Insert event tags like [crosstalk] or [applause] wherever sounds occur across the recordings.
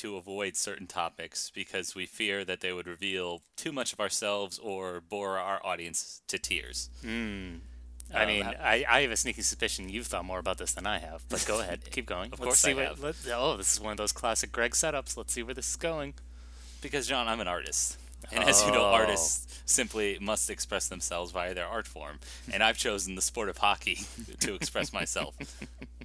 to avoid certain topics because we fear that they would reveal too much of ourselves or bore our audience to tears. Hmm. I Um, mean, I, I have a sneaking suspicion you've thought more about this than I have. But go ahead, [laughs] keep going. Of Let's course see I what, have. let- oh, this is one of those classic Greg setups. Let's see where this is going. Because, John, I'm an artist. And as you know, Oh. artists simply must express themselves via their art form. And I've chosen the sport of hockey [laughs] to express myself. [laughs]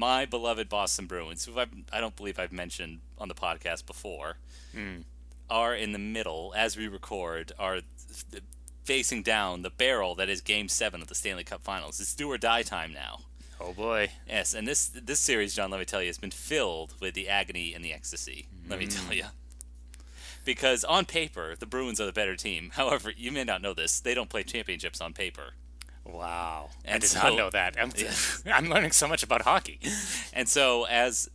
My beloved Boston Bruins, who I've, I don't believe I've mentioned on the podcast before, Hmm. are in the middle, as we record, are th- facing down the barrel that is Game 7 of the Stanley Cup Finals. It's do or die time now. Oh boy. Yes, and this this series, John, let me tell you, has been filled with the agony and the ecstasy. Let me tell you. Because on paper, the Bruins are the better team. [laughs] However, you may not know this; they don't play championships on paper. Wow. I did so- not know that. I'm, [laughs] [laughs] I'm learning so much about hockey. And so, as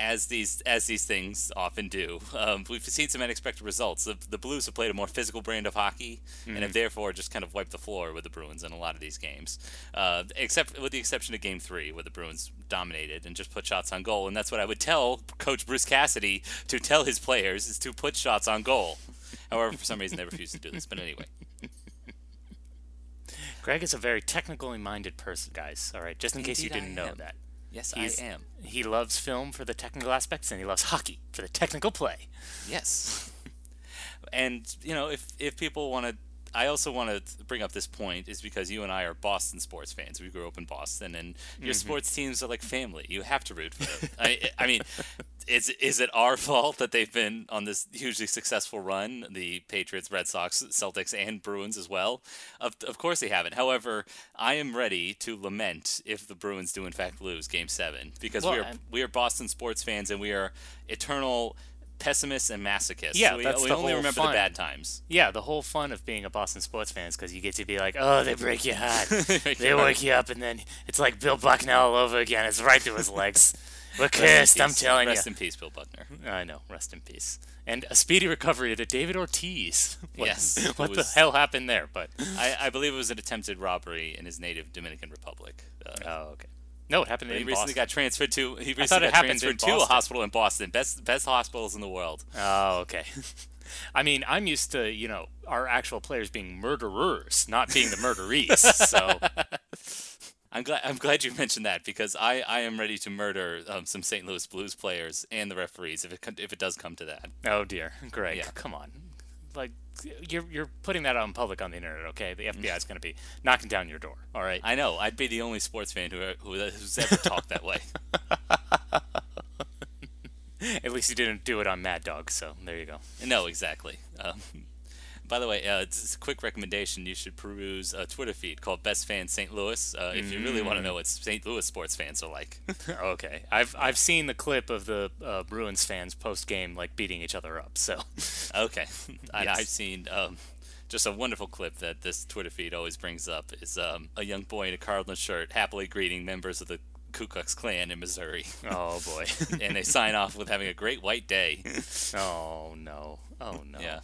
as these as these things often do, um, we've seen some unexpected results. The, the Blues have played a more physical brand of hockey, and have therefore just kind of wiped the floor with the Bruins in a lot of these games. Uh, except with the exception of Game Three, where the Bruins dominated and just put shots on goal. And that's what I would tell Coach Bruce Cassidy to tell his players is to put shots on goal. However, for some reason they refuse to do this. But anyway, Greg is a very technically minded person, guys. All right, just in case you didn't know that. yes, He's- I am. He loves film for the technical aspects, and he loves hockey for the technical play. Yes. [laughs] and you know, if if people want to, I also want to bring up this point is because you and I are Boston sports fans. We grew up in Boston, and your mm-hmm. sports teams are like family. You have to root for them. I, I mean, [laughs] is is it our fault that they've been on this hugely successful run? The Patriots, Red Sox, Celtics, and Bruins as well. Of of course they haven't. However, I am ready to lament if the Bruins do in fact lose Game Seven because we Well, are and- we are Boston sports fans and we are eternal pessimists and masochists. Yeah, we, that's we the only whole remember fun. the bad times. Yeah, the whole fun of being a Boston sports fan is because you get to be like, oh, they break your heart. [laughs] They wake you up, and then it's like Bill Buckner all over again. It's right through his legs. [laughs] We're cursed, I'm telling Rest you. Rest in peace, Bill Buckner. I know, rest in peace. And a speedy recovery to David Ortiz. [laughs] What, Yes, What the hell happened there? But I, I believe it was an attempted robbery in his native Dominican Republic. Uh, oh, okay. No, it happened he in recently Boston. got transferred to. He recently thought it got happened transferred to a hospital in Boston. Best best hospitals in the world. Oh, okay. [laughs] I mean, I'm used to you know our actual players being murderers, not being the murderees. so [laughs] I'm glad I'm glad you mentioned that because I, I am ready to murder um, some St. Louis Blues players and the referees if it if it does come to that. Oh dear, Greg, Yeah. come on. Like you're you're putting that out in public on the internet, okay? The FBI is going to be knocking down your door. All right. I know I'd be the only sports fan who, who who's ever talked that way. [laughs] At least you didn't do it on Mad Dog, so there you go. No, exactly. Um, by the way, uh, just a quick recommendation: you should peruse a Twitter feed called Best Fan St. Louis uh, if you really want to know what St. Louis sports fans are like. [laughs] okay. I've I've seen the clip of the uh, Bruins fans post game like beating each other up. So [laughs] okay, [laughs] Yes. I've seen um, just a wonderful clip that this Twitter feed always brings up is um, a young boy in a Cardinals shirt happily greeting members of the Ku Klux Klan in Missouri, oh boy. and they sign off with having a great white day. oh no. Oh no. Yeah.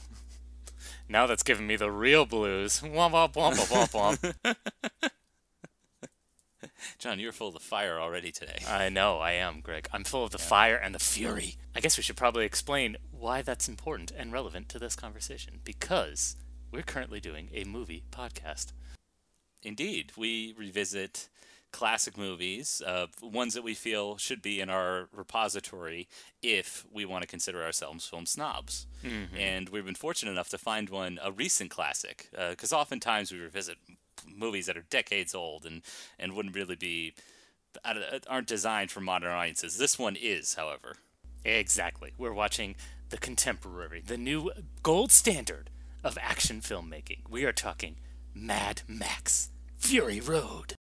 Now that's giving me the real blues. [laughs] Womp womp womp womp womp. [laughs] John, you're full of the fire already today. I know, I am, Greg. I'm full of the fire and the fury. I guess we should probably explain why that's important and relevant to this conversation. Because we're currently doing a movie podcast. Indeed, we revisit classic movies, uh, ones that we feel should be in our repository if we want to consider ourselves film snobs. And we've been fortunate enough to find one, a recent classic, because oftentimes we revisit movies that are decades old and, and wouldn't really be, aren't designed for modern audiences. This one is, however. Exactly. We're watching the contemporary, the new gold standard of action filmmaking. We are talking Mad Max Fury Road.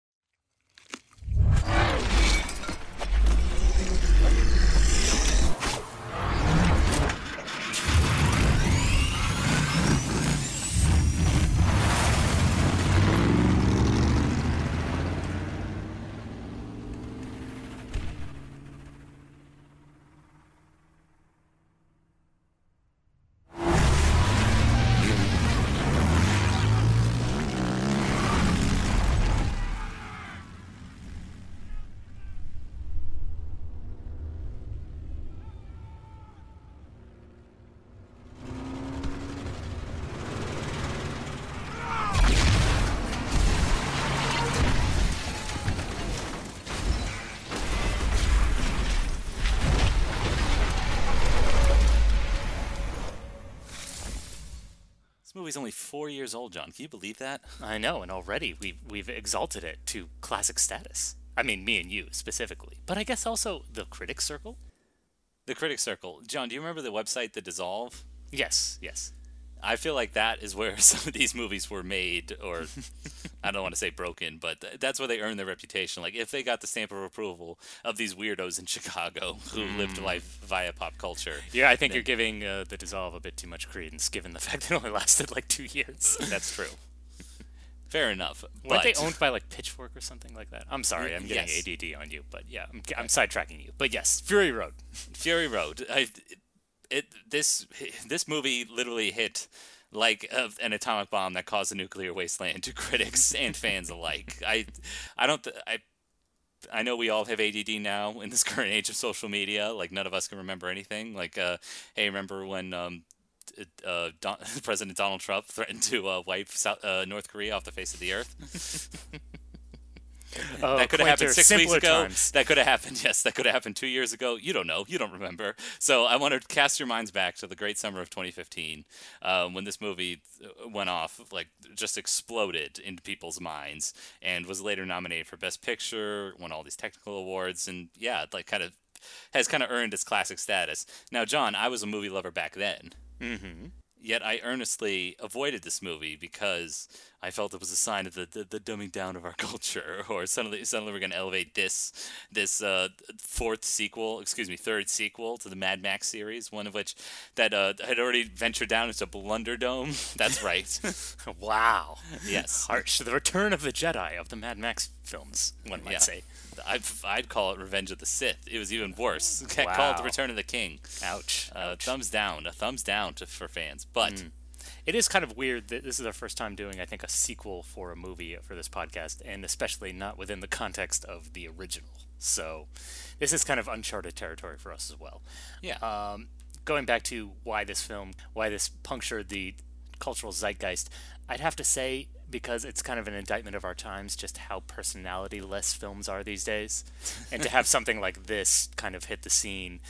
This movie's only four years old, John. Can you believe that? I know, and already we've we've exalted it to classic status. I mean, me and you specifically, but I guess also the critic circle. The critic Circle. John, do you remember the website The Dissolve? Yes, yes. I feel like that is where [laughs] some of these movies were made, or I don't want to say broken, but th- that's where they earned their reputation. Like if they got the stamp of approval of these weirdos in Chicago who lived life via pop culture. Yeah, I think you're giving uh, the dissolve a bit too much credence, given the [laughs] fact that it only lasted like two years. [laughs] That's true. Fair enough. Weren't But they owned by like Pitchfork or something like that? I'm sorry, I'm getting Yes. ADD on you, but yeah, I'm, I'm sidetracking you. But yes, Fury Road. Fury Road. I, it this this movie literally hit like uh, an atomic bomb that caused a nuclear wasteland to [laughs] critics and fans alike. I I don't th- I I know we all have ADD now in this [laughs] current age of social media. Like none of us can remember anything. Like uh, hey, remember when um, uh, Don- [laughs] President Donald Trump threatened to uh, wipe South, uh, North Korea off the face of the earth? Oh, that could have happened six weeks ago. times. That could have happened. [laughs] Yes, that could have happened two years ago. You don't know. You don't remember. So I want to cast your minds back to the great summer of 2015, um, when this movie uh, went off, like just exploded into people's minds, and was later nominated for Best Picture, won all these technical awards, and yeah, like kind of has kind of earned its classic status. Now, John, I was a movie lover back then. Mm-hmm. Yet I earnestly avoided this movie because I felt it was a sign of the, the, the dumbing down of our [laughs] culture, or suddenly suddenly we're going to elevate this this uh, fourth sequel, excuse me, third sequel to the Mad Max series, one of which that uh, had already ventured down into Blunderdome. [laughs] That's right. [laughs] Wow. yes, Harsh. The Return of the Jedi of the Mad Max films, one might Yeah. say. I'd, I'd call it Revenge of the Sith. It was even worse. Call it the Return of the King. Ouch. Uh, Ouch. thumbs down, a thumbs down to, for fans. But Mm. It is kind of weird that this is our first time doing, I think, a sequel for a movie for this podcast, and especially not within the context of the original. So this is kind of uncharted territory for us as well. yeah, Um, going back to why this film, why this punctured the cultural zeitgeist, I'd have to say because it's kind of an indictment of our times, just how personality-less films are these days, and to have [laughs] something like this kind of hit the scene,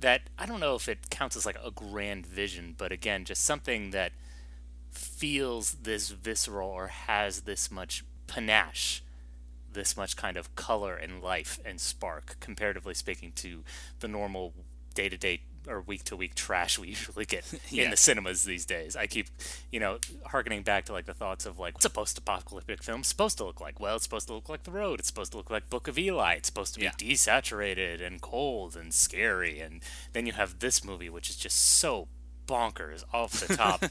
that I don't know if it counts as like a grand vision, but again, just something that feels this visceral or has this much panache this much kind of color and life and spark, comparatively speaking, to the normal day to day or week to week trash we [laughs] usually get [laughs] in the cinemas these days. I keep, you know, harkening back to like the thoughts of like, what's a post apocalyptic film supposed to look like? Well, it's supposed to look like The Road. It's supposed to look like Book of Eli. It's supposed to be Yeah. desaturated and cold and scary. And then you have this movie, which is just so bonkers off the top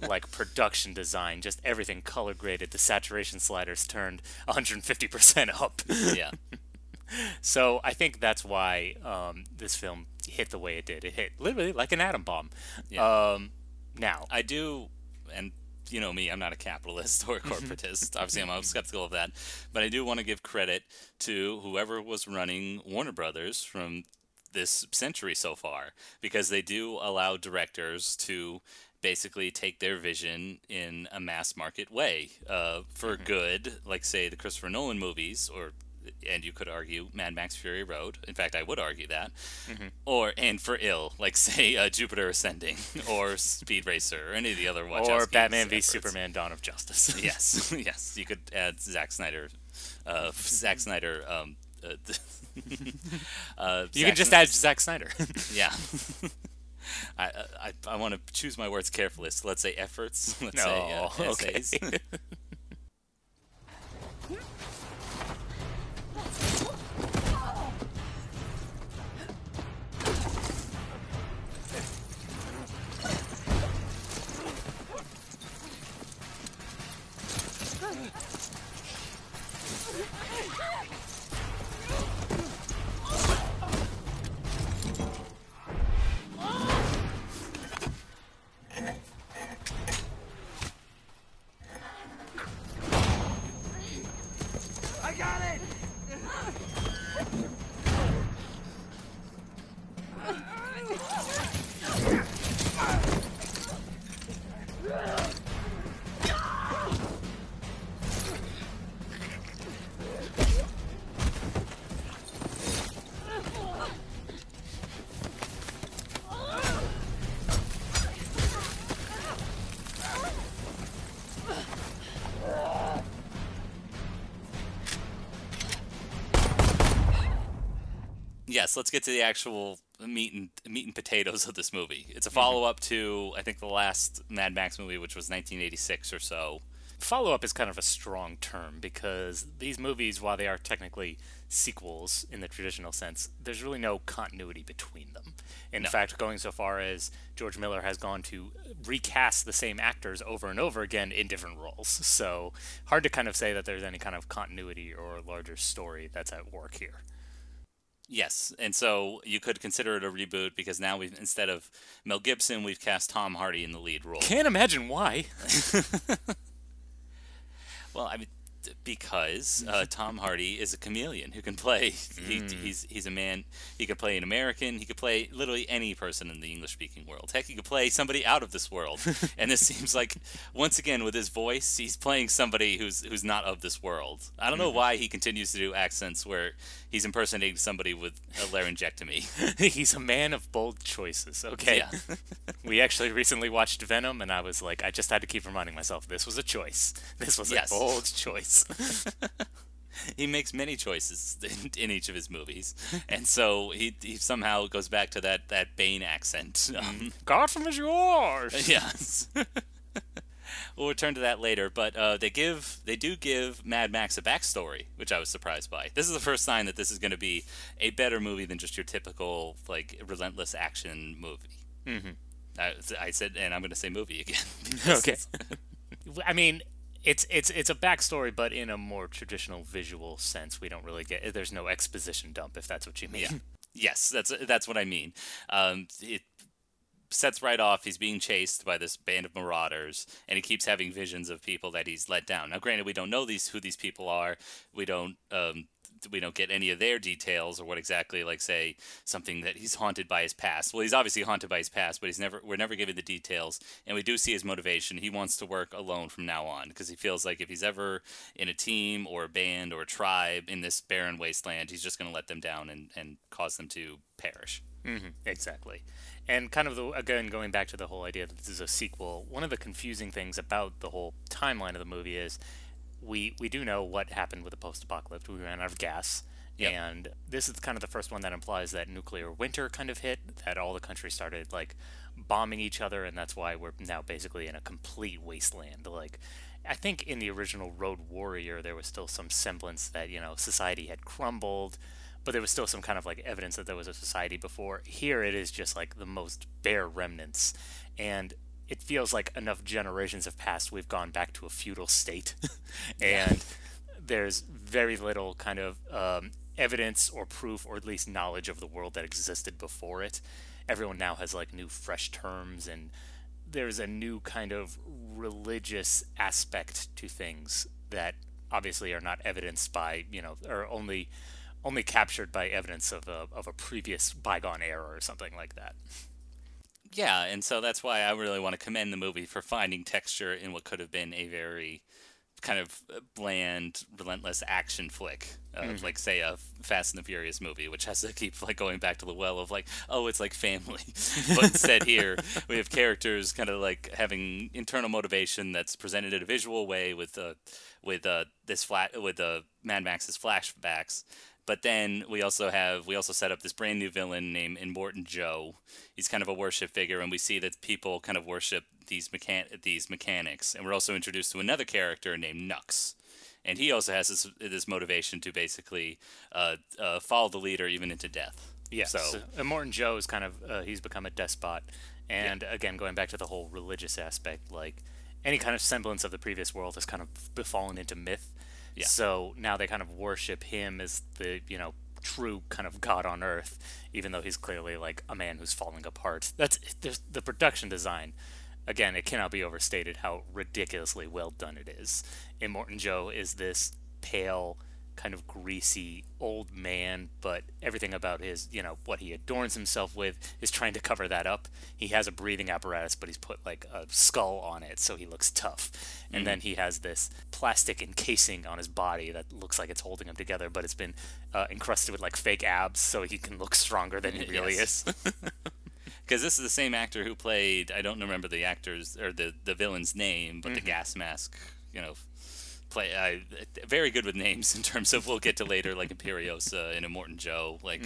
[laughs] like production design just everything color graded the saturation sliders turned 150% up yeah. so i think that's why um, this film hit the way it did it hit literally like an atom bomb Yeah. um, now I do, and you know me, I'm not a capitalist or a [laughs] corporatist. Obviously, I'm skeptical of that. But I do want to give credit to whoever was running Warner Brothers from this century so far, because they do allow directors to basically take their vision in a mass market way uh, for good, like say the Christopher Nolan movies, or and you could argue Mad Max Fury Road. In fact, I would argue that, or and for ill, like [laughs] say uh, Jupiter Ascending [laughs] or Speed Racer or any of the other watches. or batman v efforts. superman dawn of justice [laughs] Yes, yes, you could add Zack Snyder, uh, Zack Snyder. Um, uh, uh, you Zack can just add Zack Snyder. yeah. I, I I want to choose my words carefully. So let's say efforts. Let's no, say uh, okay. Let's get to the actual meat and meat and potatoes of this movie. It's a Mm-hmm. follow up to I think the last Mad Max movie, which was 1986 or so. Follow up is kind of a strong term because these movies, while they are technically sequels in the traditional sense, there's really no continuity between them. In No. fact, going so far as George Miller has gone to recast the same actors over and over again in different roles. So, hard to kind of say that there's any kind of continuity or larger story that's at work here. Yes, and so you could consider it a reboot because now we've instead of Mel Gibson, we've cast Tom Hardy in the lead role. Can't imagine why. [laughs] Well, I mean, because uh, Tom Hardy is a chameleon who can play. He, Mm. he's he's a man. He could play an American. He could play literally any person in the English-speaking world. Heck, he could play somebody out of this world. [laughs] and this seems like once again with his voice, he's playing somebody who's who's not of this world. I don't know Mm-hmm. why he continues to do accents where he's impersonating somebody with a laryngectomy. [laughs] He's a man of bold choices. Okay. Yeah. [laughs] we actually recently watched Venom, and I was like, I just had to keep reminding myself this was a choice. [laughs] This was Yes. a bold choice. he makes many choices in, in each of his movies, and so he, he somehow goes back to that that Bane accent. Um, Gotham is yours. yes. We'll return to that later, but uh, they give they do give Mad Max a backstory, which I was surprised by. This is the first sign that this is going to be a better movie than just your typical like relentless action movie. Mhm. I, I said, and I'm going to say movie again. [laughs] [laughs] Okay. I mean, it's it's it's a backstory, but in a more traditional visual sense. We don't really get. There's no exposition dump, if that's what you mean. Yeah. Yes, that's that's what I mean. Um, it sets right off. He's being chased by this band of marauders, and he keeps having visions of people that he's let down. Now, granted, we don't know these who these people are. We don't. Um, we don't get any of their details or what exactly, like say something that he's haunted by his past. Well, he's obviously haunted by his past, but he's never. We're never given the details, and we do see his motivation. He wants to work alone from now on because he feels like if he's ever in a team or a band or a tribe in this barren wasteland, he's just going to let them down and, and cause them to perish. hmm exactly. And kind of the again going back to the whole idea that this is a sequel. One of the confusing things about the whole timeline of the movie is we we do know what happened with the post-apocalypse. We ran out of gas, Yep. and this is kind of the first one that implies that nuclear winter kind of hit. That all the countries started like bombing each other, and that's why we're now basically in a complete wasteland. Like. I think in the original Road Warrior, there was still some semblance that you know society had crumbled, but there was still some kind of like evidence that there was a society before. Here it is just like the most bare remnants, and it feels like enough generations have passed. We've gone back to a feudal state, [laughs] and there's very little kind of um, evidence or proof, or at least knowledge of the world that existed before it. Everyone now has like new, fresh terms, and there's a new kind of religious aspect to things that obviously are not evidenced by you know or only only captured by evidence of a of a previous bygone era or something like that. Yeah, and so that's why I really want to commend the movie for finding texture in what could have been a very kind of bland, relentless action flick, of like say a Fast and the Furious movie, which has to keep like going back to the well of like, oh, it's like family. [laughs] but instead here we have characters kind of like having internal motivation that's presented in a visual way with uh, with uh, this flat with uh, Mad Max's flashbacks. But then we also have we also set up this brand new villain named Immortan Joe. He's kind of a worship figure, and we see that people kind of worship these mechan- these mechanics. And we're also introduced to another character named Nux, and he also has this this motivation to basically uh, uh, follow the leader even into death. Yes. So Morton Joe is kind of uh, he's become a despot, and again going back to the whole religious aspect, like any kind of semblance of the previous world has kind of befallen into myth. Yeah. So now they kind of worship him as the you know true kind of god on earth, even though he's clearly like a man who's falling apart. That's the production design. Again, it cannot be overstated how ridiculously well done it is. Immortan Joe is this pale, kind of greasy old man, but everything about his, you know, what he adorns himself with is trying to cover that up. He has a breathing apparatus, but he's put like a skull on it, so he looks tough. And then he has this plastic encasing on his body that looks like it's holding him together, but it's been uh, encrusted with like fake abs, so he can look stronger than he [laughs] really Yes. is. [laughs] [laughs] because this is the same actor who played I don't remember the actor's or the the villain's name, but the Mm-hmm. gas mask, you know, play uh, very good with names in terms of we'll get to later like Imperiosa and Immortan Joe like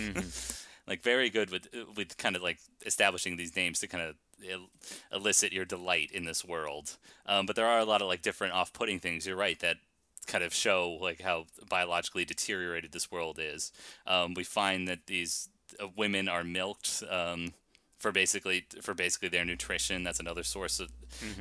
[laughs] like very good with with kind of like establishing these names to kind of el- elicit your delight in this world. Um, but there are a lot of like different off-putting things. You're right that kind of show like how biologically deteriorated this world is. Um, we find that these uh, women are milked. Um, for basically for basically their nutrition, that's another source of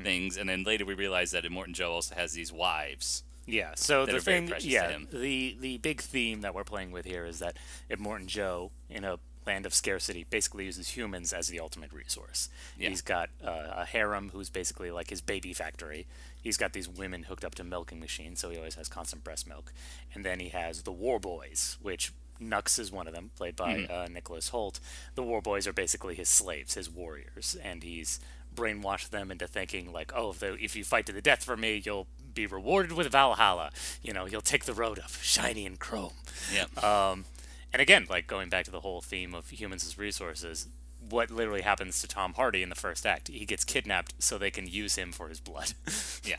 things. And then later we realize that Immortan Joe also has these wives. Yeah. So the thing, yeah, the the big theme that we're playing with here is that Immortan Joe, in a land of scarcity, basically uses humans as the ultimate resource. Yeah. He's got uh, a harem who's basically like his baby factory. He's got these women hooked up to milking machines, so he always has constant breast milk. And then he has the War Boys, which Nux is one of them, played by Mm-hmm. uh, Nicholas Hoult. The War Boys are basically his slaves, his warriors, and he's brainwashed them into thinking like, oh, if, they, if you fight to the death for me, you'll be rewarded with Valhalla. You know, you'll take the road of shiny and chrome. Yeah. Um, and again, like going back to the whole theme of humans as resources, what literally happens to Tom Hardy in the first act? He gets kidnapped so they can use him for his blood. [laughs] yeah.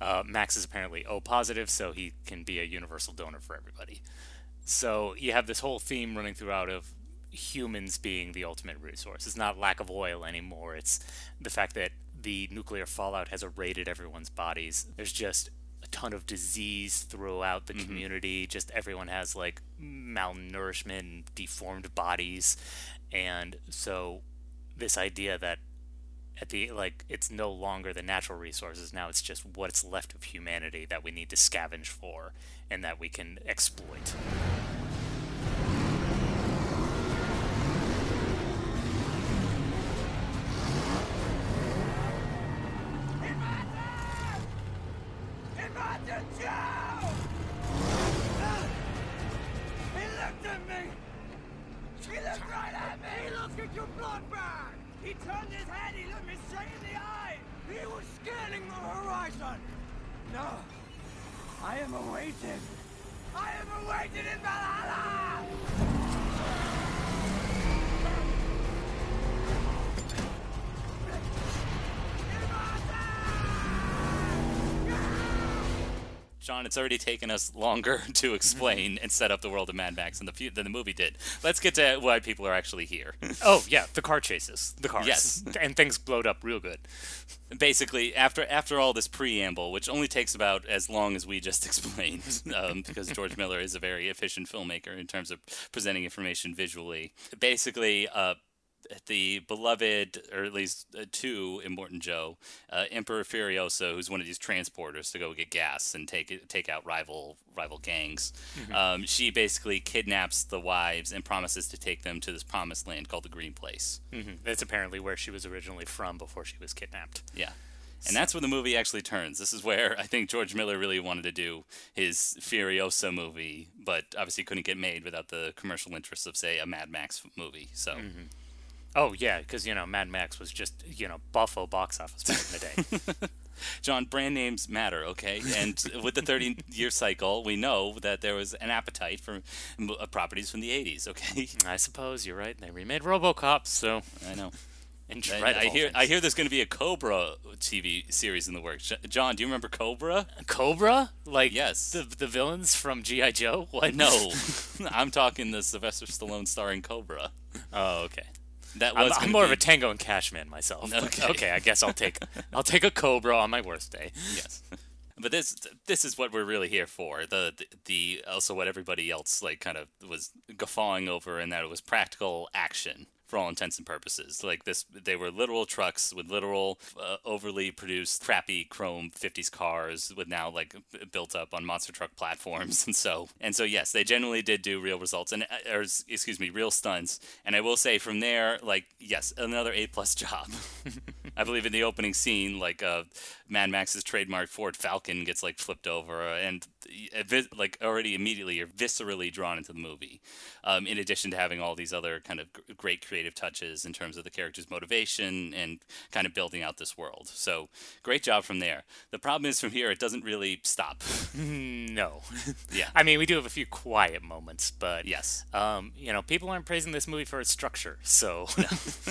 Uh, Max is apparently O positive, so he can be a universal donor for everybody. So you have this whole theme running throughout of humans being the ultimate resource. It's not lack of oil anymore. It's the fact that the nuclear fallout has eroded everyone's bodies. There's just a ton of disease throughout the mm-hmm. community. Just everyone has like malnourishment and deformed bodies. And so this idea that at the like it's no longer the natural resources now it's just what's left of humanity that we need to scavenge for and that we can exploit Joe! He looked at me! He looked right at me! He looked at your blood bag! He turned his head, he looked me straight in the eye! He was scanning the horizon! No! I am awaited! I am awaited in Valhalla! John, it's already taken us longer [laughs] to explain and set up the world of Mad Max than the, than the movie did. Let's get to why people are actually here. [laughs] oh yeah the car chases the cars Yes. [laughs] and things blowed up real good Basically, after after all this preamble, which only takes about as long as we just explained, um, because George Miller is a very efficient filmmaker in terms of presenting information visually. Basically, uh, the beloved, or at least uh, two Immortan Joe, uh, Emperor Furiosa, who's one of these transporters to go get gas and take take out rival rival gangs. Um, she basically kidnaps the wives and promises to take them to this promised land called the Green Place. hmm that's apparently where she was originally from before she was kidnapped Yeah. And that's where the movie actually turns. This is where I think George Miller really wanted to do his Furiosa movie, but obviously couldn't get made without the commercial interests of, say, a Mad Max movie. So, oh yeah because you know mad max was just you know buffalo box office back in the day [laughs] John, brand names matter, okay? And with the 30 year cycle, we know that there was an appetite for uh, properties from the 80s, okay? [laughs] i suppose you're right they remade robocop so I know. and I, Dread I of all hear I hear there's going to be a Cobra TV series in the works. John, do you remember Cobra? Cobra? Like Yes. the the villains from GI Joe? What? No. [laughs] I'm talking the Sylvester Stallone starring Cobra. Oh, okay. That I'm, was I'm gonna more of a Tango and Cash man myself. Okay. okay, I guess I'll take [laughs] I'll take a Cobra on my worst day. yes. But this this is what we're really here for. The, the the also what everybody else like kind of was guffawing over, and that it was practical action for all intents and purposes. Like this, they were literal trucks with literal uh, overly produced crappy chrome 50s cars with now like built up on monster truck platforms, [laughs] and so and so yes, they generally did do real results and uh, or excuse me, real stunts. And I will say from there, like yes, another A plus job. [laughs] I believe in the opening scene, like uh, Mad Max's trademark Ford Falcon gets like flipped over, and uh, like already immediately you're viscerally drawn into the movie. Um, in addition to having all these other kind of great creative touches in terms of the character's motivation and kind of building out this world. So great job from there. The problem is from here it doesn't really stop. [laughs] No. [laughs] Yeah. I mean, we do have a few quiet moments, but yes. um, you know, people aren't praising this movie for its structure. So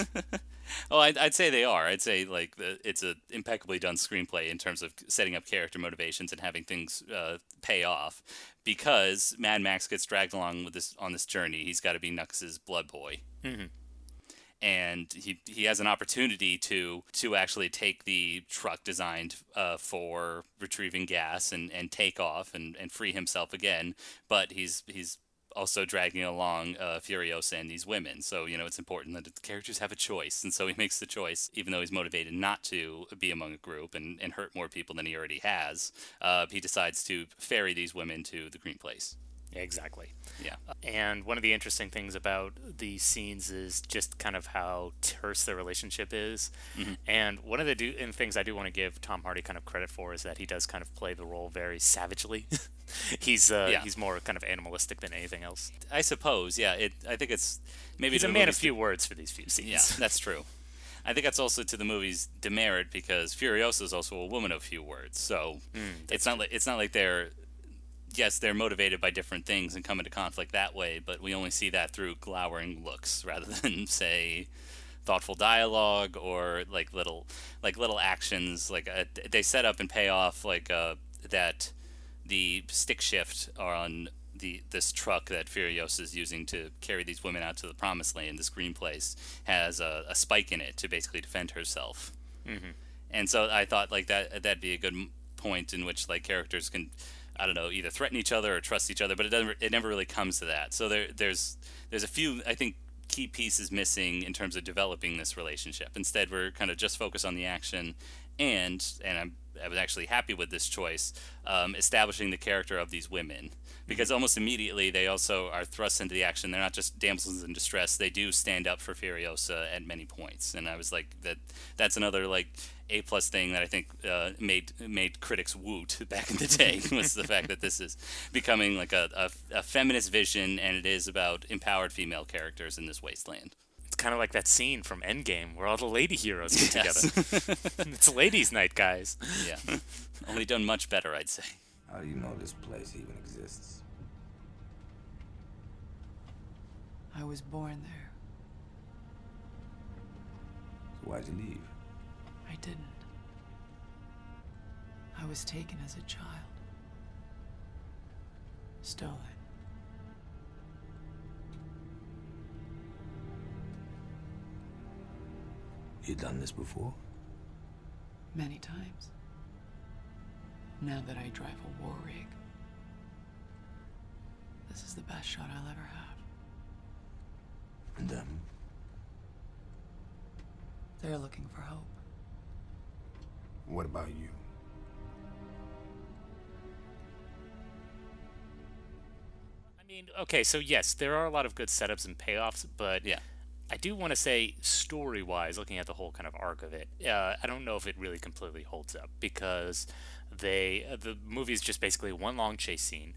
[laughs] Oh, I'd, I'd say they are. I'd say like the, it's a impeccably done screenplay in terms of setting up character motivations and having things uh, pay off. Because Mad Max gets dragged along with this on this journey, he's got to be Nux's blood boy. Mhm. And he, he has an opportunity to to actually take the truck designed uh, for retrieving gas and, and take off and, and free himself again, but he's he's also dragging along uh, Furiosa and these women. So, you know, it's important that the characters have a choice. And so he [laughs] makes the choice, even though he's motivated not to be among a group and, and hurt more people than he already has. Uh, he decides to ferry these women to the Green Place. Exactly. Yeah. And one of the interesting things about these scenes is just kind of how terse their relationship is. Mm-hmm. And one of the do- and things I do want to give Tom Hardy kind of credit for is that he does kind of play the role very savagely. [laughs] he's uh, Yeah. he's more kind of animalistic than anything else. I suppose, yeah. It. I think it's maybe He's a man of few words for these few scenes. Yeah, that's true. I think that's also to the movie's demerit because Furiosa is also a woman of few words. So it's not like it's not like they're yes they're motivated by different things and come into conflict that way, but we only see that through glowering looks [laughs] rather than say thoughtful dialogue or like little like little actions like uh, they set up and pay off like uh, that the stick shift on the this truck that Furiosa is using to carry these women out to the promised land, this green place, has a, a spike in it to basically defend herself. Mhm. And so I thought like that that'd be a good point in which like characters can, I don't know, either threaten each other or trust each other, but it doesn't. It never really comes to that. So there there's there's a few I think key pieces missing in terms of developing this relationship. Instead, we're kind of just focused on the action, and and I'm I was actually happy with this choice, um, establishing the character of these women because almost immediately they also are thrust into the action. They're not just damsels in distress; they do stand up for Furiosa at many points, and I was like that. That's another like a plus thing that I think uh, made made critics woot [laughs] back in the day [laughs] was the fact that this is becoming like a, a, a feminist vision, and it is about empowered female characters in this wasteland. It's kind of like that scene from Endgame where all the lady heroes get [laughs] Yes. together. it's ladies' night, guys. Yeah, only done much better, I'd say. How do you know this place even exists? I was born there. So why'd you leave? I didn't. I was taken as a child. Stolen. You done this before? Many times. Now that I drive a war rig, this is the best shot I'll ever have. And them? They're looking for hope. What about you? I mean, okay, so yes, there are a lot of good setups and payoffs, but Yeah. I do want to say, story wise, looking at the whole kind of arc of it, uh, I don't know if it really completely holds up because they uh, the movie is just basically one long chase scene.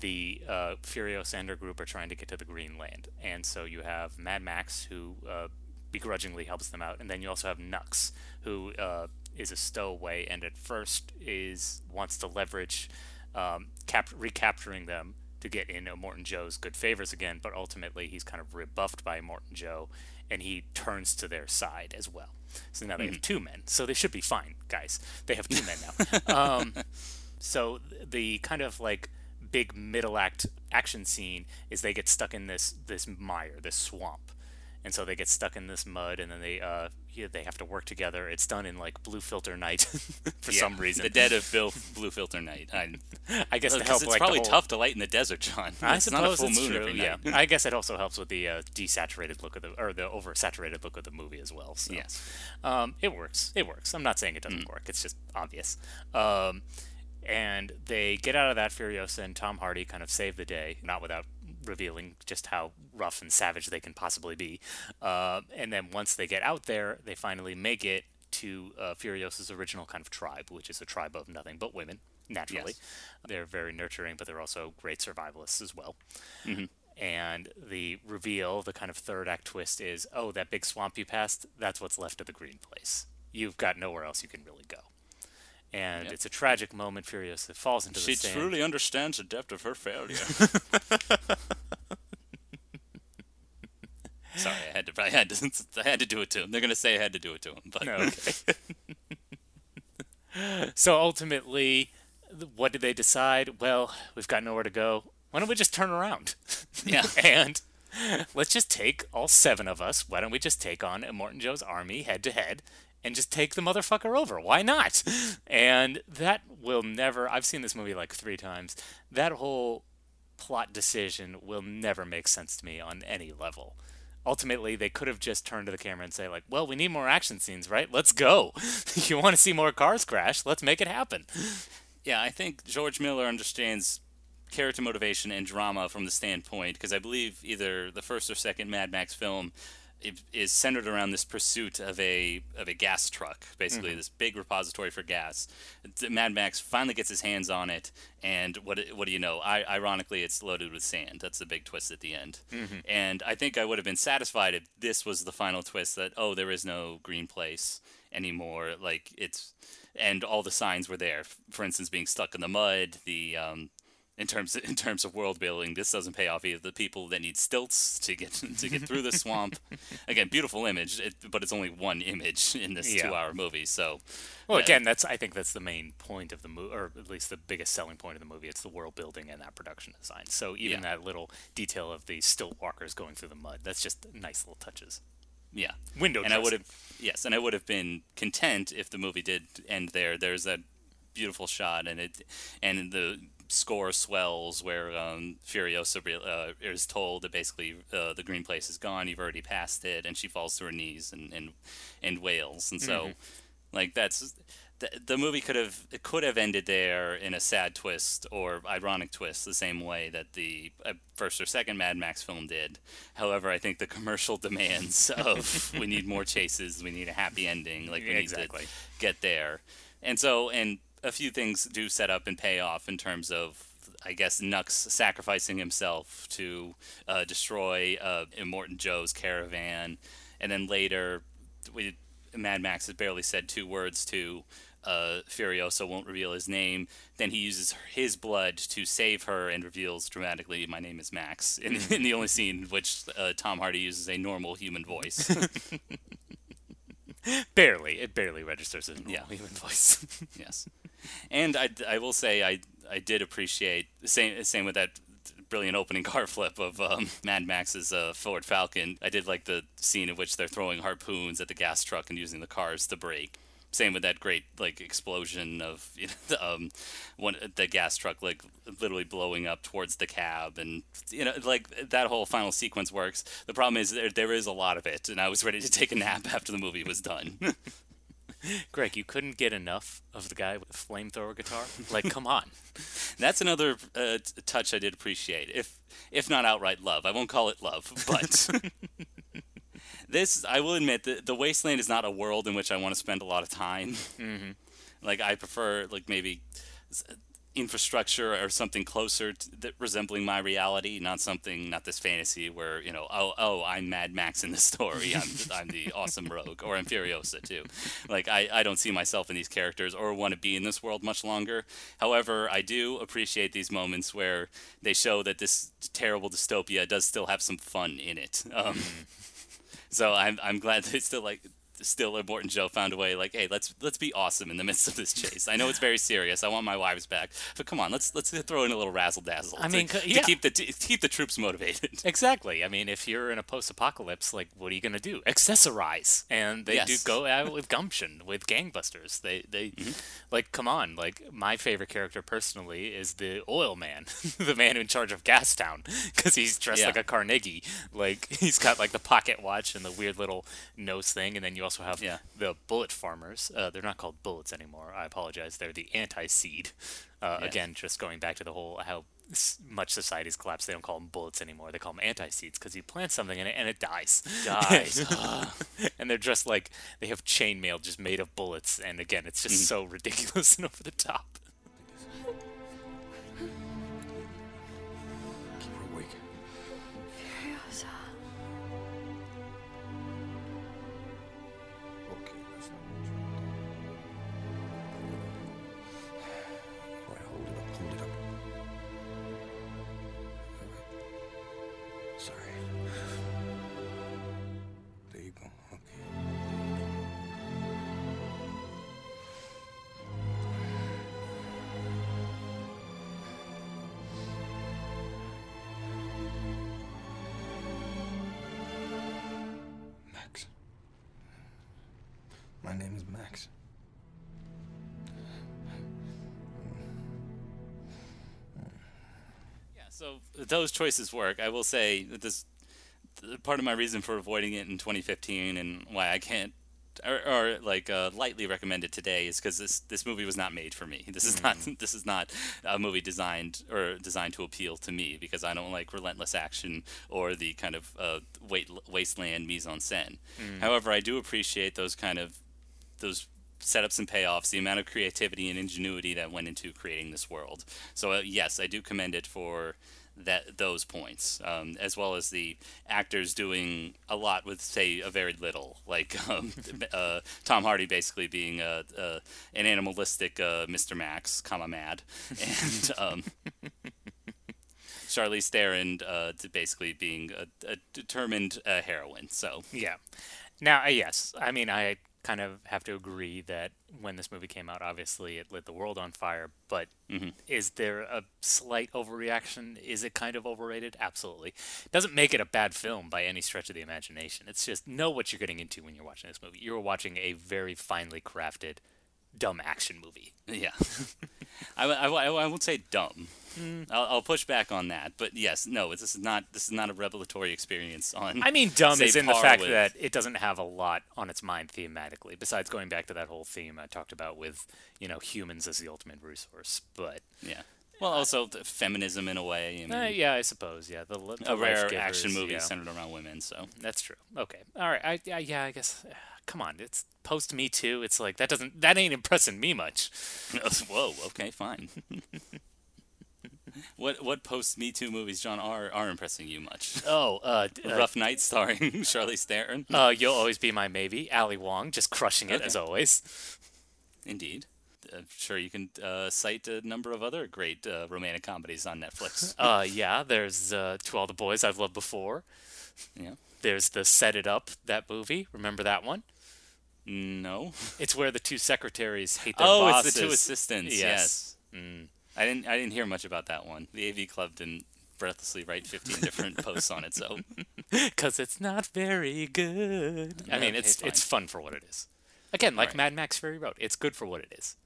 The uh, Furiosa and her group are trying to get to the Green Land, and so you have Mad Max who uh, begrudgingly helps them out, and then you also have Nux who uh, is a stowaway and at first is wants to leverage um, cap- recapturing them to get in Morton Joe's good favors again, but ultimately he's kind of rebuffed by Morton Joe, and he turns to their side as well. So now they have two men, so they should be fine, guys. They have two men now. [laughs] um, so the kind of like big middle act action scene is they get stuck in this this mire, this swamp, and so they get stuck in this mud, and then they uh yeah, they have to work together. It's done in like blue filter night [laughs] for Yeah, some reason. The dead of Bill Blue Filter Night. I, I guess to help it's like probably whole- tough to light in the desert, John. I it's suppose not a full it's moon true. every yeah. I guess it also helps with the uh, desaturated look of the or the oversaturated look of the movie as well. So. Yes. um, it works. It works. I'm not saying it doesn't work. It's just obvious. Um, and they get out of that Furiosa and Tom Hardy kind of save the day, not without revealing just how rough and savage they can possibly be. Uh, and then once they get out there, they finally make it to uh, Furiosa's original kind of tribe, which is a tribe of nothing but women. Naturally, Yes. they're very nurturing, but they're also great survivalists as well. Mm-hmm. And the reveal, the kind of third act twist is, oh, that big swamp you passed, that's what's left of the green place. You've got nowhere else you can really go. And Yep. it's a tragic moment. Furiosa falls into She the sand. truly understands the depth of her failure. [laughs] Sorry, I had to. I had to. [laughs] I had to do it to him. They're gonna say I had to do it to him. But No, okay. [laughs] so ultimately, what did they decide? Well, we've got nowhere to go. Why don't we just turn around? Yeah. and let's just take all seven of us. Why don't we just take on Morton Joe's army head to head and just take the motherfucker over? Why not? And that will never. I've seen this movie like three times. That whole plot decision will never make sense to me on any level. Ultimately, they could have just turned to the camera and say, like, "Well, we need more action scenes, right? Let's go. [laughs] you want to see more cars crash? Let's make it happen." Yeah, I think George Miller understands character motivation and drama from the standpoint because I believe either the first or second Mad Max film is centered around this pursuit of a of a gas truck, basically this big repository for gas. Mad Max finally gets his hands on it, and what what do you know? I, ironically, it's loaded with sand. That's the big twist at the end. And I think I would have been satisfied if this was the final twist that oh, there is no green place anymore. Like it's and all the signs were there. For instance, being stuck in the mud, the um, in terms [laughs] in terms of world building, this doesn't pay off either. The people that need stilts to get [laughs] to get through the swamp. [laughs] Again, beautiful image, it, but it's only one image in this Yeah. two-hour movie. So, Well, Yeah. again, that's I think that's the main point of the movie, or at least the biggest selling point of the movie. It's the world building and that production design. So even Yeah. that little detail of the stilt walkers going through the mud, that's just nice little touches. yeah, Window and I would have yes, and I would have been content if the movie did end there. There's that beautiful shot, and it and the score swells where um, Furiosa re- uh, is told that basically uh, the green place is gone. You've already passed it, and she falls to her knees and and, and wails. And so, like that's the, the movie could have it could have ended there in a sad twist or ironic twist, the same way that the uh, first or second Mad Max film did. However, I think the commercial [laughs] demands of we need more chases, we need a happy ending, like we Yeah, need to get there, and so and a few things do set up and pay off in terms of. I guess Nux sacrificing himself to uh, destroy uh, Immortan Joe's caravan, and then later, we Mad Max has barely said two words to uh, Furiosa, won't reveal his name. Then he uses his blood to save her and reveals dramatically, "My name is Max." [laughs] In, in the only scene which uh, Tom Hardy uses a normal human voice. [laughs] [laughs] barely. It barely registers as a normal Yeah. human voice. [laughs] yes, and I, I will say I I did appreciate same same with that brilliant opening [laughs] car flip of um, Mad Max's uh, Ford Falcon. I did like the scene in which they're throwing harpoons at the gas truck and using the cars to brake. Same with that great like explosion of [laughs] you know, um, one the gas truck like literally blowing up towards the cab and you know like that whole final sequence works. The problem is there, there is a lot of it, and I was ready to take a nap [laughs] after the movie was done. [laughs] Greg, you couldn't get enough of the guy with the flamethrower guitar? Like, come on. That's another uh, t- touch I did appreciate, if if not outright love. I won't call it love, but this I will admit that the wasteland is not a world in which I want to spend a lot of time. Mm-hmm. [laughs] Like I prefer like maybe infrastructure or something closer to that resembling my reality, not something not this fantasy where you know oh oh I'm Mad Max in the story. I'm I'm the [laughs] awesome rogue or I'm Furiosa too. Like I I don't see myself in these characters or want to be in this world much longer. However, I do appreciate these moments where they show that this terrible dystopia does still have some fun in it. Um, so I'm I'm glad it's still like still Morton Joe found a way like hey let's let's be awesome in the midst of this chase. I know it's very serious. I want my wives back, but come on let's let's throw in a little razzle dazzle. I mean, to, yeah. to keep the to keep the troops motivated. [laughs] Exactly. I mean, if you're in a post-apocalypse, like, what are you gonna do? Accessorize, and they do go out with gumption, with gangbusters. They, they, mm-hmm. like, come on. Like, my favorite character personally is the oil man, [laughs] the man in charge of Gastown, because he's dressed Yeah. like a Carnegie. Like, [laughs] he's got like the pocket watch and the weird little nose thing, and then you also have Yeah. the bullet farmers. Uh, they're not called bullets anymore. I apologize. They're the anti-seed. Uh, Yeah. Again, just going back to the whole how much society's collapsed. They don't call them bullets anymore. They call them anti-seeds because you plant something in it and it dies. Dies. [laughs] and they're just like they have chainmail just made of bullets. And again, it's just so ridiculous [laughs] and over the top. Those choices work. I will say that this part of my reason for avoiding it in 2015 and why I can't or, or like uh, lightly recommend it today is because this this movie was not made for me. This is not [laughs] this is not a movie designed or designed to appeal to me because I don't like relentless action or the kind of uh, wait, wasteland mise en scène. However, I do appreciate those kind of those setups and payoffs, the amount of creativity and ingenuity that went into creating this world. So uh, yes, I do commend it for that those points, um, as well as the actors doing a lot with say a very little, like [laughs] um, uh, Tom Hardy basically being uh, uh, an animalistic uh, Mr. Max, comma mad, [laughs] and um, Charlize Theron uh, basically being a, a determined uh, heroine. So Yeah. Now, uh, yes, I mean, I kind of have to agree that when this movie came out, obviously it lit the world on fire. But mm-hmm. is there a slight overreaction? Is it kind of overrated? Absolutely. Doesn't make it a bad film by any stretch of the imagination. It's just know what you're getting into when you're watching this movie. You're watching a very finely crafted, dumb action movie. [laughs] Yeah, [laughs] I, I, I, won't say dumb. I'll, I'll push back on that, but yes, no, this is not this is not a revelatory experience on. I mean, dumb is in the fact with- that it doesn't have a lot on its mind thematically, besides going back to that whole theme I talked about with, you know, humans as the ultimate resource. But, yeah. Well, also feminism in a way. I mean, uh, yeah, I suppose, yeah. The, the a rare action movie yeah. centered around women. So That's true. Okay. All right. I, I yeah, I guess. Come on, it's post Me Too. It's like that doesn't that ain't impressing me much. [laughs] whoa, okay, fine. [laughs] what what post Me Too movies, John, are are impressing you much? Oh, uh, [laughs] uh, Rough Night, starring Charlize Theron. uh, you'll always be my maybe. Ali Wong, just crushing it Okay. as always. Indeed. I'm sure you can uh, cite a number of other great uh, romantic comedies on Netflix. Uh, yeah, there's uh, To All the Boys I've Loved Before. yeah. There's the Set It Up that movie. Remember that one? No. It's where the two secretaries hate their Oh, bosses. it's the two assistants. Yes. Yes. I didn't. I didn't hear much about that one. The AV Club didn't breathlessly write 15 different [laughs] posts on it. So Because it's not very good. I mean, it's fine. it's fun for what it is. Again, like Alright. Mad Max Fury Road, it's good for what it is.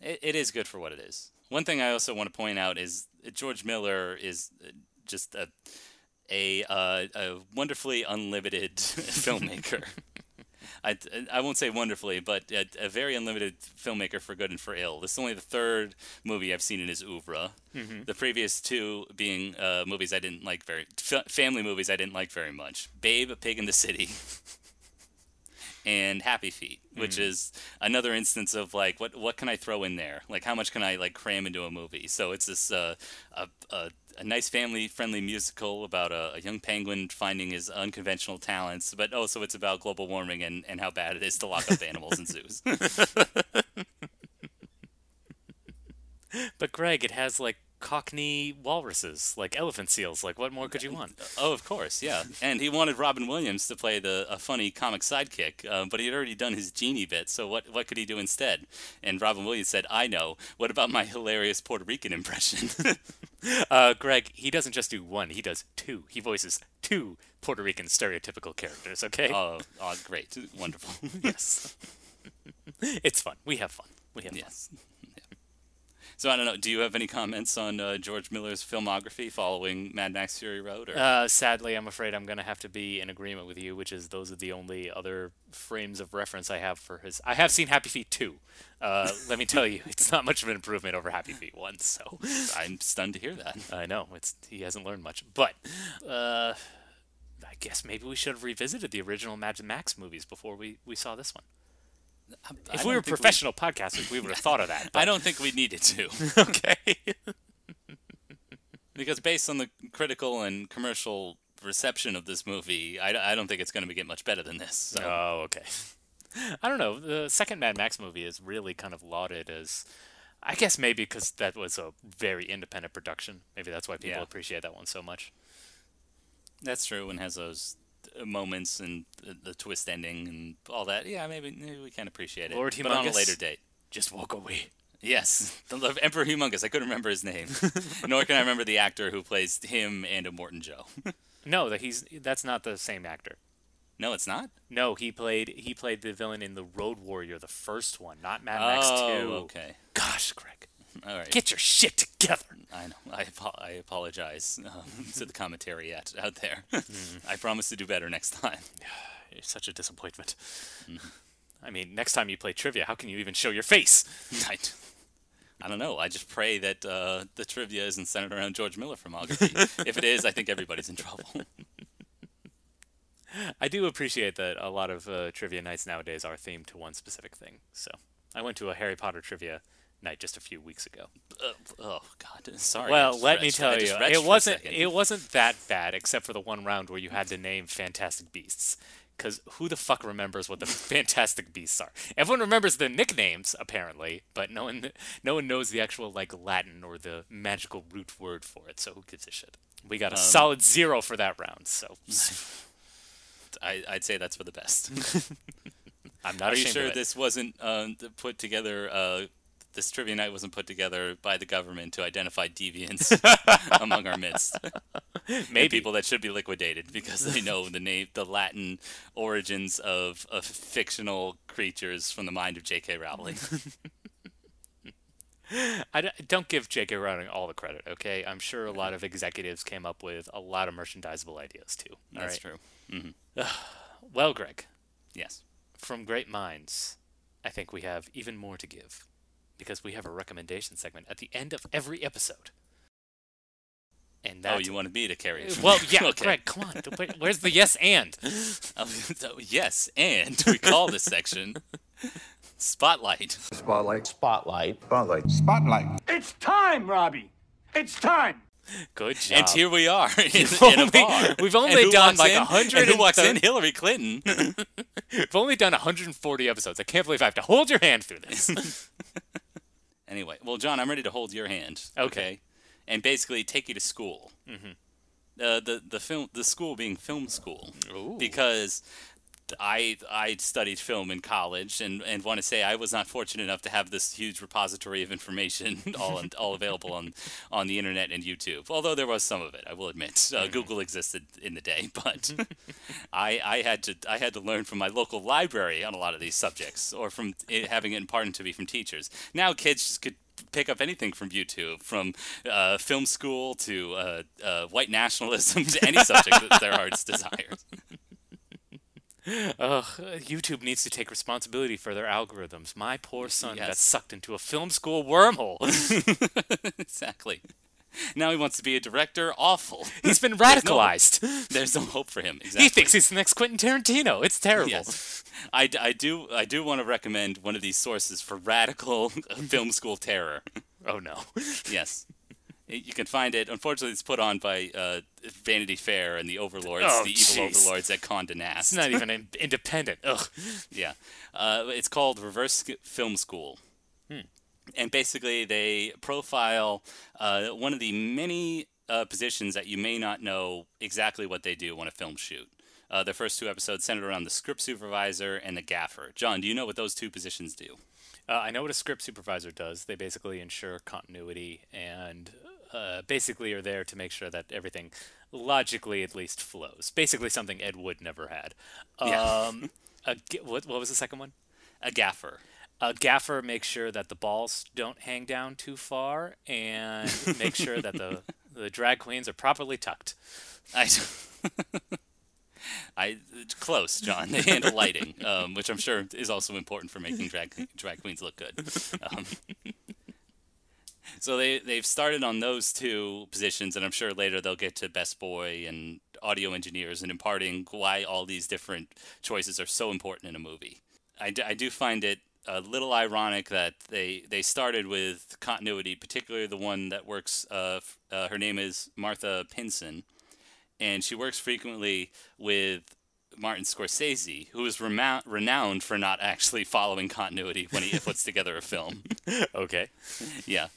it, it is good for what it is. One thing I also want to point out is George Miller is uh, just a a, uh, a wonderfully unlimited [laughs] filmmaker. [laughs] I, I won't say wonderfully, but a, a very unlimited filmmaker for good and for ill. This is only the third movie I've seen in his oeuvre. The previous two being uh, movies I didn't like very, f- family movies I didn't like very much. Babe, A Pig in the City, [laughs] and Happy Feet, which is another instance of like what what can I throw in there? Like how much can I like cram into a movie? So it's this uh, a, a a nice family friendly musical about a, a young penguin finding his unconventional talents, but also it's about global warming and, and how bad it is to lock up animals in zoos. [laughs] But Greg, it has like Cockney walruses, like elephant seals. Like, what more could you want? [laughs] oh, of course, yeah. And he wanted Robin Williams to play the a funny comic sidekick, uh, but he had already done his genie bit. So what what could he do instead? And Robin Williams said, "I know. What about my hilarious Puerto Rican impression?" [laughs] Uh, Greg, he doesn't just do one; he does two. He voices two Puerto Rican stereotypical characters. Okay, oh, oh, great, wonderful. [laughs] yes, it's fun. We have fun. We have yes. Yeah. So I don't know. Do you have any comments on uh, George Miller's filmography following Mad Max Fury Road? Or? Uh, sadly, I'm afraid I'm going to have to be in agreement with you, which is those are the only other frames of reference I have for his. I have seen Happy Feet two. Uh, [laughs] let me tell you, it's not much of an improvement over Happy Feet one. So [laughs] I'm stunned to hear that. I know it's he hasn't learned much, but uh, I guess maybe we should have revisited the original Mad Max movies before we, we saw this one. If we were professional podcasters, we would have thought of that. [laughs] But... I don't think we needed to. [laughs] okay. [laughs] Because based on the critical and commercial reception of this movie, I, I don't think it's going to get much better than this. So. Oh, okay. I don't know. The second Mad Max movie is really kind of lauded as, I guess maybe because that was a very independent production. Maybe that's why people Yeah. appreciate that one so much. That's true, and has those moments and the, the twist ending and all that. Yeah, maybe, maybe we can appreciate it. Lord but on a later date. Just walk away. Yes, the Emperor Humongous. I couldn't remember his name, [laughs] nor can I remember the actor who plays him and Immortan Joe. [laughs] No, that he's that's not the same actor. No, it's not. No, he played he played the villain in the Road Warrior, the first one, not Mad oh, Max 2. okay. Gosh, Greg, All right. get your shit together. I know. I, I apologize [laughs] um, to the commentary out, out there. [laughs] Mm-hmm. I promise to do better next time. [sighs] You're such a disappointment. I mean, next time you play trivia, how can you even show your face? [laughs] I, I don't know. I just pray that uh, the trivia isn't centered around George Miller filmography. if it is, I think everybody's in trouble. I do appreciate that a lot of uh, trivia nights nowadays are themed to one specific thing. So I went to a Harry Potter trivia night just a few weeks ago. Uh, oh God, [laughs] sorry. Well, let me tell you, just retched for it wasn't it wasn't that bad, except for the one round where you had to name Fantastic Beasts. Because who the fuck remembers what the [laughs] Fantastic Beasts are? Everyone remembers the nicknames apparently, but no one no one knows the actual like Latin or the magical root word for it. So who gives a shit? We Um, got a solid zero for that round. So [laughs] I, I'd say that's for the best. I'm not Are you sure this wasn't um, put together? Uh, this trivia night wasn't put together by the government to identify deviants [laughs] among our midst. [laughs] Maybe people that should be liquidated because they know the name, the Latin origins of, of fictional creatures from the mind of J.K. Rowling. [laughs] I don't give J.K. Rowling all the credit. Okay, I'm sure a lot of executives came up with a lot of merchandisable ideas too. That's right? true. Mm-hmm. [sighs] Well, Greg, Yes. from great minds, I think we have even more to give because we have a recommendation segment at the end of every episode. And Oh, you wanted me to carry it? well, yeah, [laughs] okay. Greg, come on. don't Where's the yes and? Um, [laughs] so, yes, and we call this section Spotlight. Spotlight. Spotlight. Spotlight. Spotlight. It's time, Robbie. It's time. Good job. And here we are [laughs] in, We've in a only- bar. we've only And done like in? 100 And who walks in? Hillary Clinton. We've only done 140 episodes. I can't believe I have to hold your hand through this. Anyway, well, John, I'm ready to hold your hand. Okay. And basically take you to school. Mm-hmm. Uh, the the film the school being film school Ooh. because I I studied film in college and, and want to say I was not fortunate enough to have this huge repository of information [laughs] all all available on on the internet and YouTube. Although there was some of it, I will admit. Uh, Google existed in the day, [laughs] but [laughs] I I had to I had to learn from my local library on a lot of these subjects, or from it, having it imparted to me from teachers. Now kids just could pick up anything from YouTube, from uh, film school to uh, uh, white nationalism to any subject that their hearts desires. Ugh, YouTube needs to take responsibility for their algorithms. My poor son got sucked into a film school wormhole. [laughs] [laughs] exactly. Now he wants to be a director. Awful. He's been [laughs] radicalized. There's no hope for him. Exactly. He thinks he's the next Quentin Tarantino. It's terrible. Yes. I, I do I do want to recommend one of these sources for radical film school terror. Oh no. Yes. You can find it. Unfortunately, it's put on by uh, Vanity Fair and the overlords, Oh, the evil overlords at Condé Nast. It's not even in- [laughs] independent. Ugh. Yeah. Uh, it's called Reverse Film School. And basically, they profile uh, one of the many uh, positions that you may not know exactly what they do on a film shoot. Uh, the first two episodes centered around the script supervisor and the gaffer. John, do you know what those two positions do? Uh, I know what a script supervisor does. They basically ensure continuity and uh, basically are there to make sure that everything logically at least flows. Basically, something Ed Wood never had. Yeah. Um, [laughs] a what, what was the second one? A gaffer. A gaffer makes sure that the balls don't hang down too far and make sure that the, [laughs] the drag queens are properly tucked. I, [laughs] I close, John. They handle lighting, um, which I'm sure is also important for making drag drag queens look good. Um, so they they've started on those two positions, and I'm sure later they'll get to best boy and audio engineers and imparting why all these different choices are so important in a movie. I, d- I do find it a little ironic that they they started with continuity, particularly the one that works. Uh, uh, her name is Martha Pinson and she works frequently with Martin Scorsese, who is remou- renowned for not actually following continuity when he puts together a film. [laughs] Okay. yeah,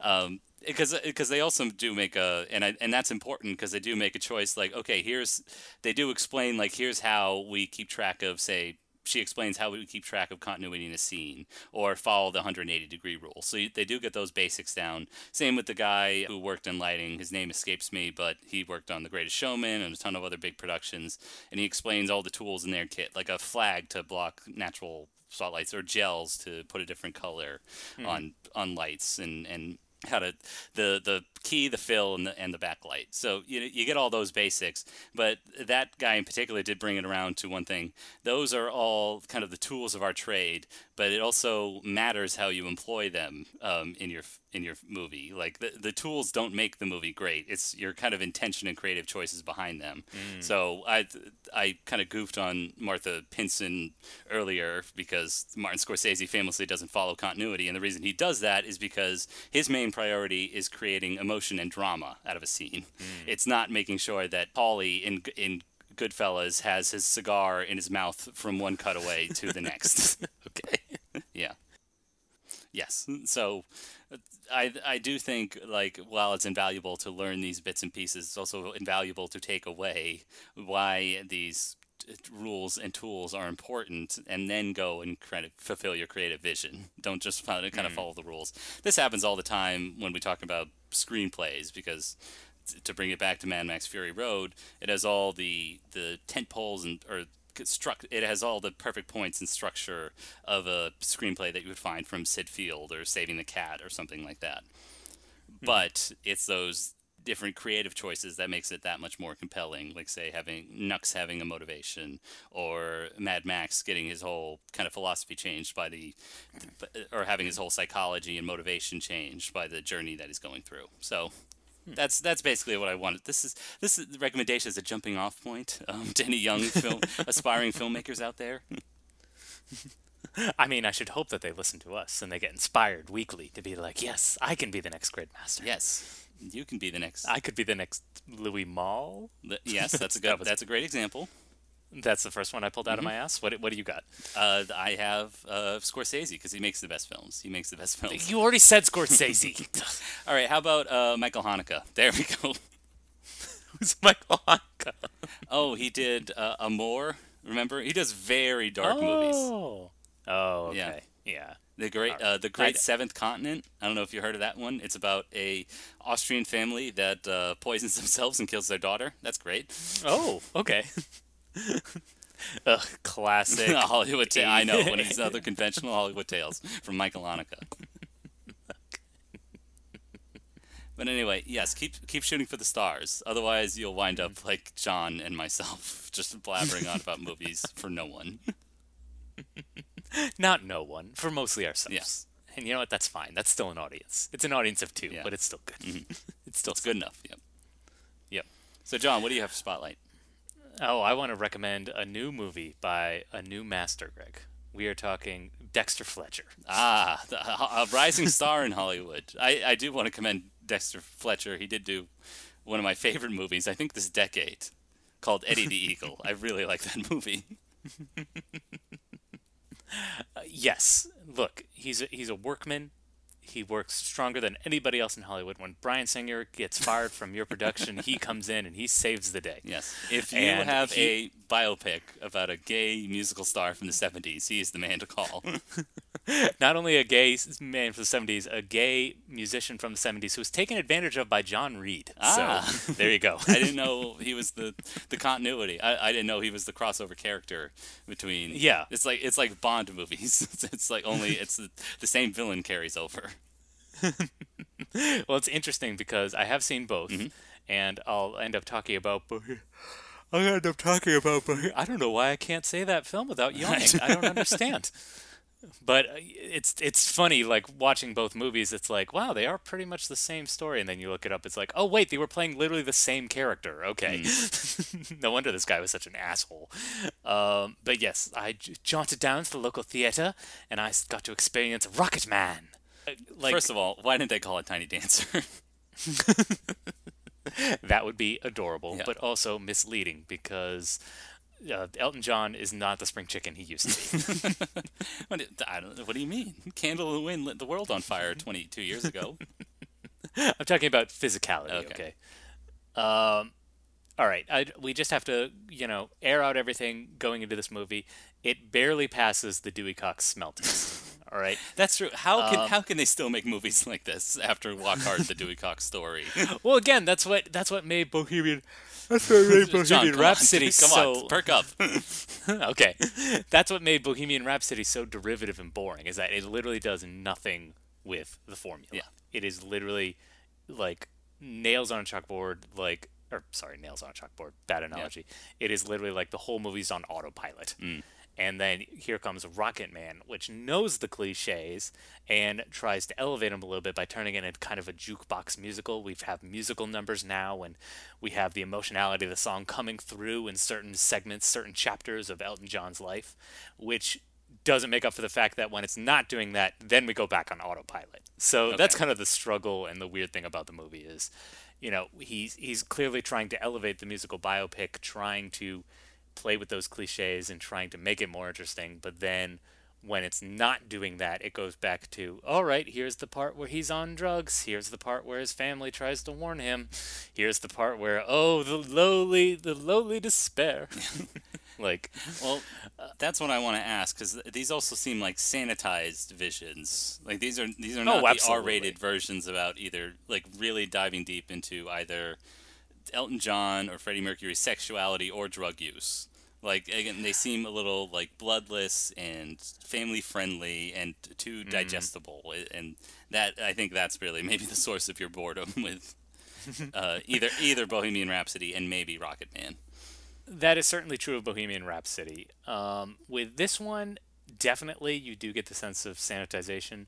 um, because because they also do make a and I, and that's important because they do make a choice. Like, okay, here's they do explain like here's how we keep track of say she explains how we keep track of continuity in a scene or follow the 180 degree rule. So they do get those basics down. Same with the guy who worked in lighting. His name escapes me, but he worked on The Greatest Showman and a ton of other big productions. And he explains all the tools in their kit, like a flag to block natural spotlights or gels to put a different color hmm. on on lights and and how to the the key, the fill, and the and the backlight. So you you get all those basics, but that guy in particular did bring it around to one thing. Those are all kind of the tools of our trade, but it also matters how you employ them um, in your in your movie. Like the the tools don't make the movie great. It's your kind of intention and creative choices behind them. Mm. So I I kind of goofed on Martha Pinson earlier because Martin Scorsese famously doesn't follow continuity, and the reason he does that is because his main priority is creating emotion and drama out of a scene. Mm. It's not making sure that Paulie in in Goodfellas has his cigar in his mouth from one cutaway to the next. [laughs] Okay. [laughs] yeah. Yes. So I I do think like while it's invaluable to learn these bits and pieces, it's also invaluable to take away why these rules and tools are important and then go and kind of fulfill your creative vision. Don't just kind of, hmm. of follow the rules. This happens all the time when we talk about screenplays because to bring it back to Mad Max Fury Road, it has all the the tent poles and or struct it has all the perfect points and structure of a screenplay that you would find from Syd Field or Saving the Cat or something like that. Hmm. But it's those different creative choices that makes it that much more compelling. Like say having Nux having a motivation, or Mad Max getting his whole kind of philosophy changed by the, or having his whole psychology and motivation changed by the journey that he's going through. So. That's that's basically what I wanted. This is this is the recommendation is a jumping off point um, to any young film [laughs] aspiring filmmakers out there. [laughs] I mean, I should hope that they listen to us and they get inspired weekly to be like, yes, I can be the next great master. Yes, you can be the next. I could be the next Louis Malle. the- yes, that's a [laughs] That good. was- That's a great example. That's the first one I pulled out of my ass. What what do you got? Uh, I have uh, Scorsese because he makes the best films. He makes the best films. You already said Scorsese. [laughs] All right, how about uh, Michael Hanukkah? There we go. [laughs] Who's Michael Haneke? Oh, he did uh, Amour. Remember, he does very dark movies. Oh. Oh, Yeah. Yeah. The great, uh, the Great Seventh Continent. I don't know if you heard of that one. It's about a Austrian family that uh, poisons themselves and kills their daughter. That's great. Oh, okay. [laughs] [laughs] Ugh, classic. [laughs] Hollywood. tale. I know one of these other conventional Hollywood tales from Michael Hanukkah. [laughs] But anyway, yes, keep keep shooting for the stars. Otherwise, you'll wind up mm-hmm. like John and myself, just blabbering on about movies for no one. Not no one, for mostly ourselves. Yes. And you know what? That's fine. That's still an audience. It's an audience of two, Yeah. but it's still good. Mm-hmm. It's still It's good enough. Yep. Yep. So, John, what do you have for spotlight? Oh, I want to recommend a new movie by a new master, Greg. We are talking Dexter Fletcher. Ah, the, a rising star in Hollywood. I, I do want to commend Dexter Fletcher. He did do one of my favorite movies, I think this decade, called Eddie the [laughs] Eagle. I really like that movie. [laughs] Uh, yes, look, he's a, he's a workman. He works stronger than anybody else in Hollywood. When Bryan Singer gets fired from your production, he [laughs] comes in and he saves the day. Yes. If you And have he- a biopic about a gay musical star from the 70s, he is the man to call. [laughs] [laughs] Not only a gay man from the 70s, a gay musician from the 70s who was taken advantage of by John Reid. Ah. So [laughs] there you go. I didn't know he was the the continuity. I, I didn't know he was the crossover character between. Yeah. It's like it's like Bond movies. [laughs] It's, it's like only it's the, the same villain carries over. well, it's interesting because I have seen both, Mm-hmm. and I'll end up talking about. I'll end up talking about. I don't know why I can't say that film without yawning. I don't understand. But uh, it's it's funny, like watching both movies. It's like, wow, they are pretty much the same story, and then you look it up. It's like, oh wait, they were playing literally the same character. Okay, [laughs] no wonder this guy was such an asshole. Um, but yes, I j- jaunted down to the local theater, and i got to experience Rocketman. Uh, Like, First of all, why didn't they call it Tiny Dancer? [laughs] That would be adorable, Yeah. but also misleading because uh, Elton John is not the spring chicken he used to be. [laughs] what, do- I don't, what do you mean? Candle in the Wind lit the world on fire 22 years ago. [laughs] I'm talking about physicality, Okay. okay? Um, all right, I, we just have to, you know, air out everything going into this movie. It barely passes the Dewey Cox smell test. All right. That's true. How can Um, how can they still make movies like this after Walk Hard, the Dewey Cox story? [laughs] Well, again, that's what that's what made Bohemian. That's what made [laughs] John, Bohemian come Rhapsody on, come so. on, perk up. [laughs] okay, that's what made Bohemian Rhapsody so derivative and boring. Is that it literally does nothing with the formula. Yeah. It is literally like nails on a chalkboard, like or sorry, nails on a chalkboard. Bad analogy. Yeah. It is literally like the whole movie's on autopilot. And then here comes Rocketman, which knows the cliches and tries to elevate them a little bit by turning it into kind of a jukebox musical. We have musical numbers now, and we have the emotionality of the song coming through in certain segments, certain chapters of Elton John's life, which doesn't make up for the fact that when it's not doing that, then we go back on autopilot. So that's kind of the struggle and the weird thing about the movie is, you know, he's he's clearly trying to elevate the musical biopic, trying to play with those cliches and trying to make it more interesting, but then when it's not doing that, it goes back to, all right, here's the part where he's on drugs. Here's the part where his family tries to warn him. Here's the part where, oh, the lowly, the lowly despair. [laughs] [laughs] like, Well, that's what I want to ask because these also seem like sanitized visions. Like these are these are oh, not the Oh, absolutely. R-rated versions about either like really diving deep into either Elton John or Freddie Mercury's sexuality or drug use. Like again, they seem a little like bloodless and family friendly and too Mm-hmm. digestible, and that I think that's really maybe the source of your boredom [laughs] with uh, either either Bohemian Rhapsody and maybe Rocketman. that is certainly true of Bohemian Rhapsody. Um, with this one, definitely you do get the sense of sanitization,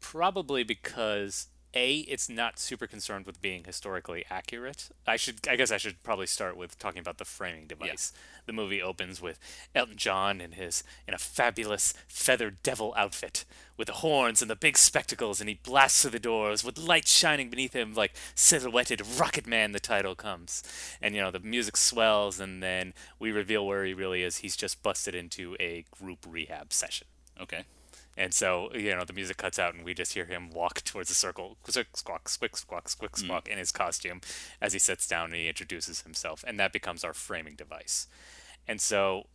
probably because a it's not super concerned with being historically accurate. I should I guess I should probably start with talking about the framing device. The movie opens with Elton John in his in a fabulous feathered devil outfit with the horns and the big spectacles and he blasts through the doors with light shining beneath him like silhouetted Rocketman the title comes. And you know the music swells and then we reveal where he really is. He's just busted into a group rehab session. Okay. And so, you know, the music cuts out and we just hear him walk [laughs] towards the circle, squick, squawk, squick, squawk, squick, squawk, in his costume as he sits down and he introduces himself. And that becomes our framing device. And so,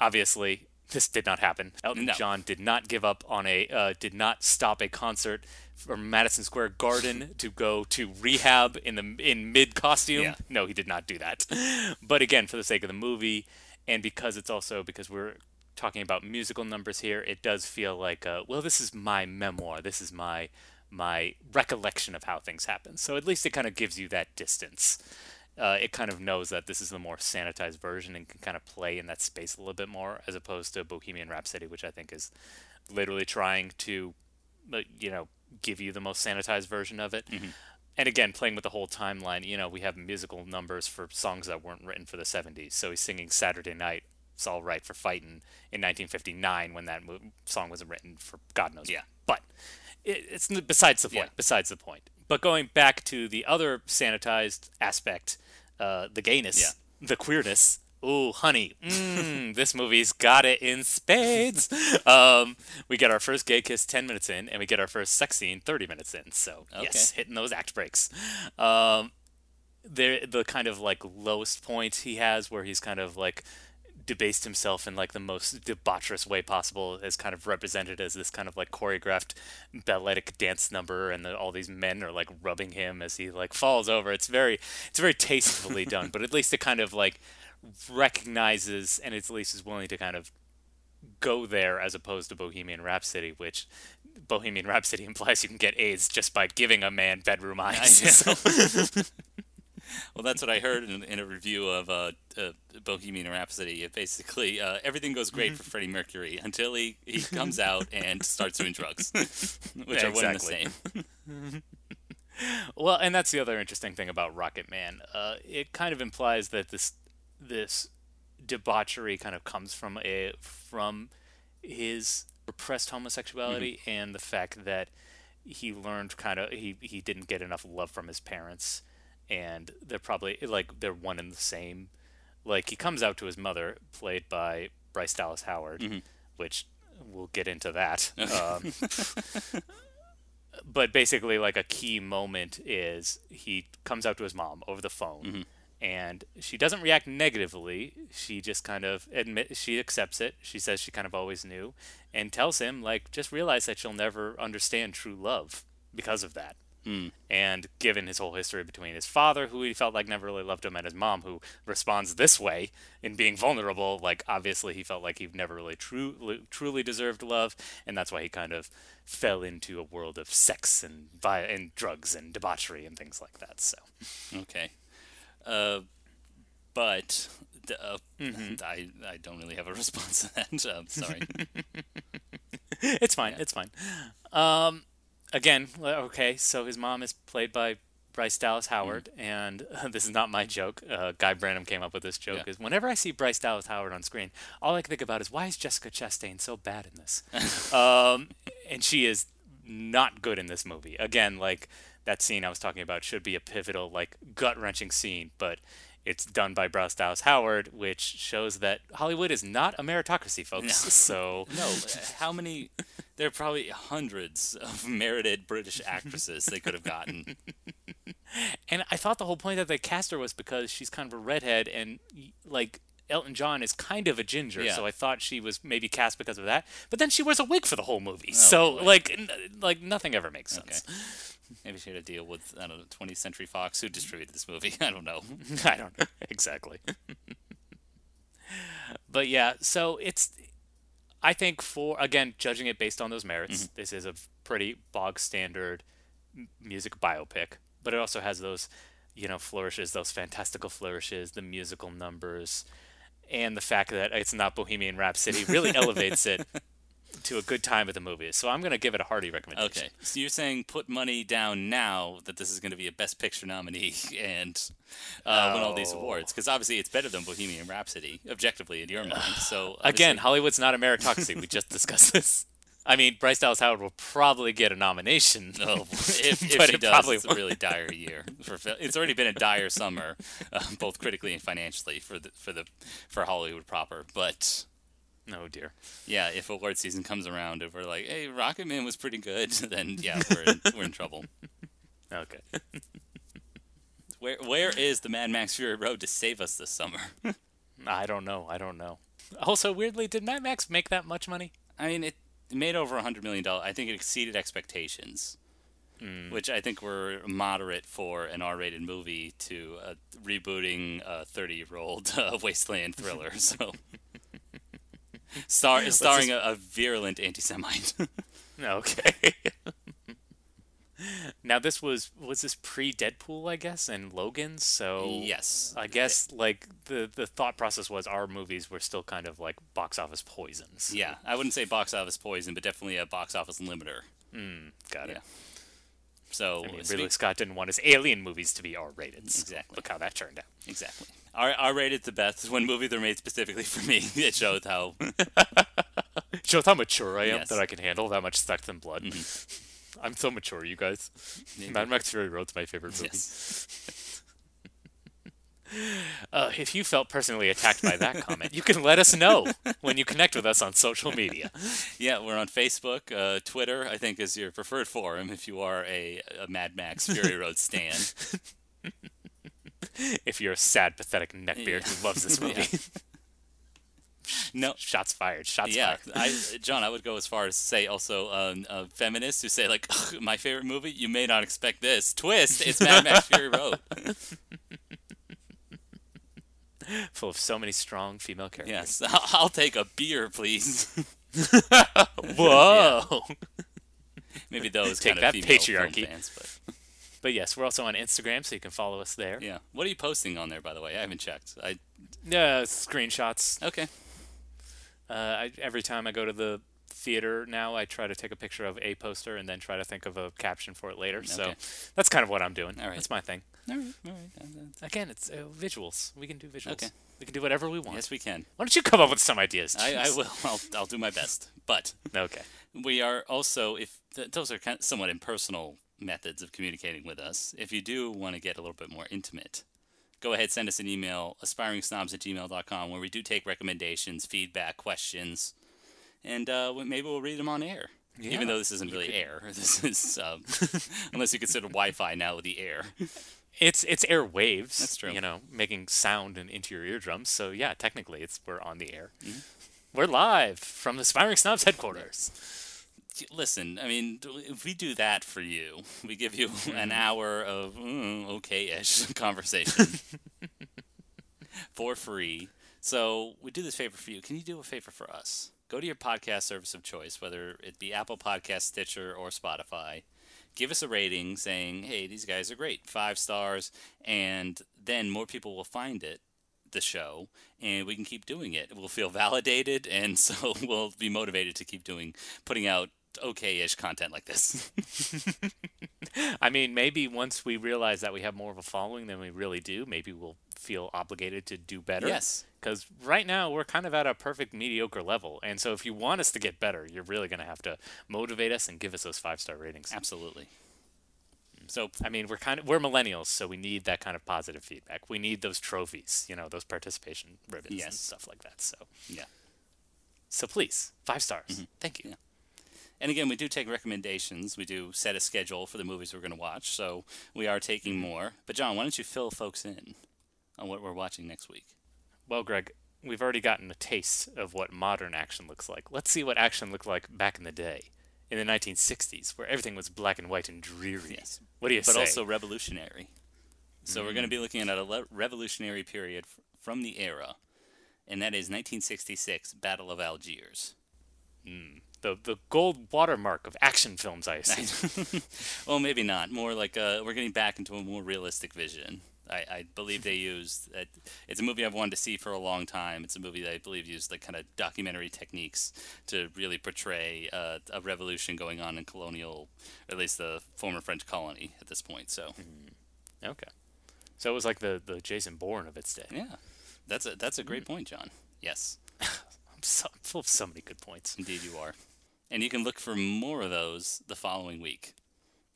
obviously, this did not happen. Elton No. John did not give up on a, uh, did not stop a concert from Madison Square Garden [laughs] to go to rehab in the in mid costume. Yeah. No, he did not do that. [laughs] But again, for the sake of the movie, and because it's also because we're talking about musical numbers here, it does feel like, uh, well, this is my memoir. This is my my recollection of how things happen. So at least it kind of gives you that distance. Uh, it kind of knows that this is the more sanitized version and can kind of play in that space a little bit more, as opposed to Bohemian Rhapsody, which I think is literally trying to, uh, you know, give you the most sanitized version of it. And again, playing with the whole timeline, you know, we have musical numbers for songs that weren't written for the 70s. So he's singing Saturday Night, It's All Right for Fighting in 1959 when that mo- song was written for God knows Yeah. But it, it's besides the point. Yeah. Besides the point. But going back to the other sanitized aspect, uh, the gayness, Yeah. the queerness. Ooh, honey, mm, this movie's got it in spades. Um, we get our first gay kiss 10 minutes in, and we get our first sex scene 30 minutes in. So, yes, hitting those act breaks. Um, there, the kind of like lowest point he has where he's kind of like debased himself in like the most debaucherous way possible as kind of represented as this kind of like choreographed balletic dance number and the, all these men are like rubbing him as he like falls over it's very it's very tastefully [laughs] done but at least it kind of like recognizes and at least is willing to kind of go there as opposed to Bohemian Rhapsody, which Bohemian Rhapsody [laughs] implies you can get AIDS just by giving a man bedroom eyes. So- [laughs] Well, that's what I heard in, in a review of uh, uh, Bohemian Rhapsody. It basically uh, everything goes great Mm-hmm. for Freddie Mercury until he, he comes out and starts doing drugs, [laughs] which Yeah, are one and the same. well, and that's the other interesting thing about Rocketman. Uh, it kind of implies that this this debauchery kind of comes from a from his repressed homosexuality and the fact that he learned kind of he he didn't get enough love from his parents and they're probably like they're one and the same like he comes out to his mother played by Bryce Dallas Howard which we'll get into that [laughs] um, but basically like a key moment is he comes out to his mom over the phone and she doesn't react negatively. She just kind of admit she accepts it. She says she kind of always knew, and tells him like just realize that you'll never understand true love because of that. And given his whole history between his father, who he felt like never really loved him, and his mom, who responds this way in being vulnerable, like obviously he felt like he never really true, truly deserved love, and that's why he kind of fell into a world of sex and vi- and drugs and debauchery and things like that. So Okay. Uh, but uh, Mm-hmm. [laughs] I I don't really have a [laughs] response to that. Um, sorry. [laughs] it's fine. It's fine. Um, again, okay. So his mom is played by Bryce Dallas Howard, and [laughs] this is not my joke. Uh, Guy Branum came up with this joke. Yeah. Is whenever I see Bryce Dallas Howard on screen, all I can think about is why is Jessica Chastain so bad in this? [laughs] um, and she is not good in this movie. Again, like that scene I was talking about should be a pivotal, like gut wrenching scene, but. It's done by Bryce Dallas Howard, which shows that Hollywood is not a meritocracy, folks. No. [laughs] So No, uh, how many? There are probably hundreds of merited British actresses they could have gotten. [laughs] And I thought the whole point that they cast her was because she's kind of a redhead and like Elton John is kind of a ginger, Yeah. so I thought she was maybe cast because of that. But then she wears a wig for the whole movie, so Oh, boy. like n- like nothing ever makes Okay. Maybe she had a deal with I don't know 20th Century Fox who distributed this movie. [laughs] I don't know. [laughs] [laughs] I don't know exactly. but yeah, so it's I think for again judging it based on those merits, mm-hmm. this is a pretty bog standard music biopic, but it also has those you know flourishes, those fantastical flourishes, the musical numbers, and the fact that it's not Bohemian Rhapsody really elevates it to a good time at the movies. So I'm going to give it a hearty recommendation. Okay, so you're saying put money down now that this is going to be a Best Picture nominee [laughs] and uh, win all these Oh. awards because obviously it's better than Bohemian Rhapsody objectively in your mind. So [sighs] Again, Hollywood's not a meritocracy. we just discussed this. I mean, Bryce Dallas Howard will probably get a nomination. Oh, [laughs] if, if But she it does, probably it's a really dire year. For it's already been a dire summer, uh, [laughs] both critically and financially for the for the for Hollywood proper. But Oh dear. yeah, if award season comes around and we're like, "Hey, Rocketman was pretty good," [laughs] then yeah, we're in, we're in trouble. [laughs] Okay. [laughs] Where where is the Mad Max Fury Road to save us this summer? I don't know. I don't know. Also, weirdly, did Mad Max make that much money? I mean, it made over a hundred million dollars. I think it exceeded expectations, which I think were moderate for an R-rated movie to uh, rebooting a thirty-year-old uh, wasteland thriller. So, Star, starring a, a virulent anti-Semite. [laughs] Okay. [laughs] now this was was this pre Deadpool, I guess, and Logan. So yes, I guess like the the thought process was our movies were still kind of like box office poisons. yeah. I wouldn't say box office poison, but definitely a box office limiter. Hmm, got it. So, I mean, Ridley Scott didn't want his alien movies to be R rated. Exactly. Look how that turned out. exactly. R R rated the best when movies are made specifically for me. [laughs] It showed how [laughs] Shows how mature I am Yes. that I can handle that much sex and blood. Mm-hmm. [laughs] I'm so mature, you guys. Mad Max Fury Road's my favorite movie. yes. Uh, if you felt personally attacked by that comment, you can let us know when you connect with us on social media. Yeah, we're on Facebook, uh, Twitter. I think is your preferred forum if you are a, a Mad Max Fury Road stan. [laughs] If you're a sad, pathetic neckbeard who loves this movie. [laughs] No, Shots fired. Shots yeah, fired. I, John, I would go as far as to say also um, uh, feminists who say like, my favorite movie. You may not expect this twist. It's Mad Max Fury Road. [laughs] [laughs] Full of so many strong female characters. Yes, [laughs] I'll, take a beer, please. [laughs] Whoa. Maybe those Take kind of that, patriarchy. fans, but But yes, we're also on Instagram, so you can follow us there. yeah. What are you posting on there, by the way? I haven't checked. I Yeah, screenshots. okay. Uh, I, every time I go to the theater now, I try to take a picture of a poster and then try to think of a caption for it later. So that's kind of what I'm doing. All right. That's my thing. All right, all right. Again, it's uh, visuals. We can do visuals. Okay. We can do whatever we want. Yes, we can. Why don't you come up with some ideas? I, I will. I'll, I'll do my best. But [laughs] Okay. we are also if th- those are kind somewhat impersonal methods of communicating with us if you do want to get a little bit more intimate go ahead send us an email aspiringsnobs at gmail.com where we do take recommendations feedback questions and uh, maybe we'll read them on air Yeah. even though this isn't really air [laughs] this is um, [laughs] unless you consider wi-fi now the air It's it's air waves. That's true. You know, making sound and into your eardrums. So yeah, technically, it's we're on the air. Mm-hmm. We're live from the Aspiring Snobs headquarters. Listen, I mean, if we do that for you, we give you [laughs] Mm-hmm. an hour of mm, okay-ish [laughs] conversation [laughs] for free. So we do this favor for you. Can you do a favor for us? Go to your podcast service of choice, whether it be Apple Podcast, Stitcher, or Spotify. Give us a rating saying, "Hey, these guys are great, five stars," and then more people will find it the show and we can keep doing it. We'll feel validated and [laughs] so we'll be motivated to keep doing putting out okay-ish content like this. [laughs] I mean, maybe once we realize that we have more of a following than we really do, maybe we'll feel obligated to do better. Yes. Because right now we're kind of at a perfect mediocre level, and so if you want us to get better, you're really going to have to motivate us and give us those five star ratings. Absolutely. Mm, so I mean, we're kind of we're millennials, so we need that kind of positive feedback. We need those trophies, you know, those participation ribbons and stuff like that. So, yeah. so please, five stars. Mm-hmm. Thank you. Yeah. And again, we do take recommendations. We do set a schedule for the movies we're going to watch. So we are taking mm-hmm. more. But John, why don't you fill folks in on what we're watching next week? Well, Greg, we've already gotten a taste of what modern action looks like. Let's see what action looked like back in the day, in the 1960s, where everything was black and white and dreary. Yes. What do you but say? But also revolutionary. So we're going to be looking at a le- revolutionary period f- from the era, and that is 1966 Battle of Algiers. the the gold watermark of action films, I [laughs] assume. well, maybe not. More like uh, we're getting back into a more realistic vision. I, I believe they used. Uh, it's a movie I've wanted to see for a long time. It's a movie that I believe used like kind of documentary techniques to really portray uh, a revolution going on in colonial, or at least the former French colony at this point. So okay. So it was like the, the Jason Bourne of its day. yeah, that's a that's a great point, John. Yes, [laughs] I'm so, I'm full of so many good points. indeed you are, and you can look for more of those the following week.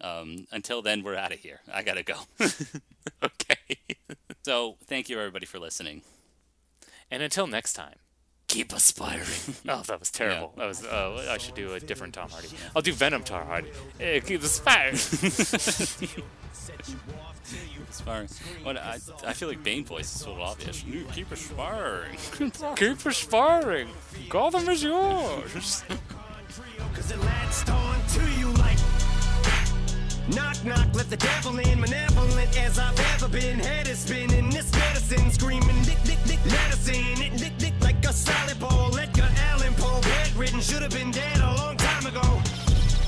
Um, until then, we're out of here. I gotta go. [laughs] okay. so thank you everybody for listening. And until next time, keep aspiring. [laughs] oh, that was terrible. That was. Uh, I should do a different Tom Hardy. I'll do Venom Tom Hardy. Eh, keep aspiring. [laughs] Aspiring. What I, I feel like Bane voice is so obvious. You keep aspiring. keep aspiring. Gotham is yours. Cause it latched on to you like Knock, knock, let the devil in Malevolent as I've ever been. Head is spinning, this medicine Screaming, dick, dick, dick, medicine. It dick, dick, like a salad bowl Edgar Allan Poe, bedridden Should have been dead a long time ago.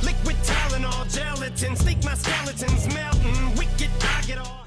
Liquid Tylenol, gelatin Sneak my skeletons melting Wicked, I get all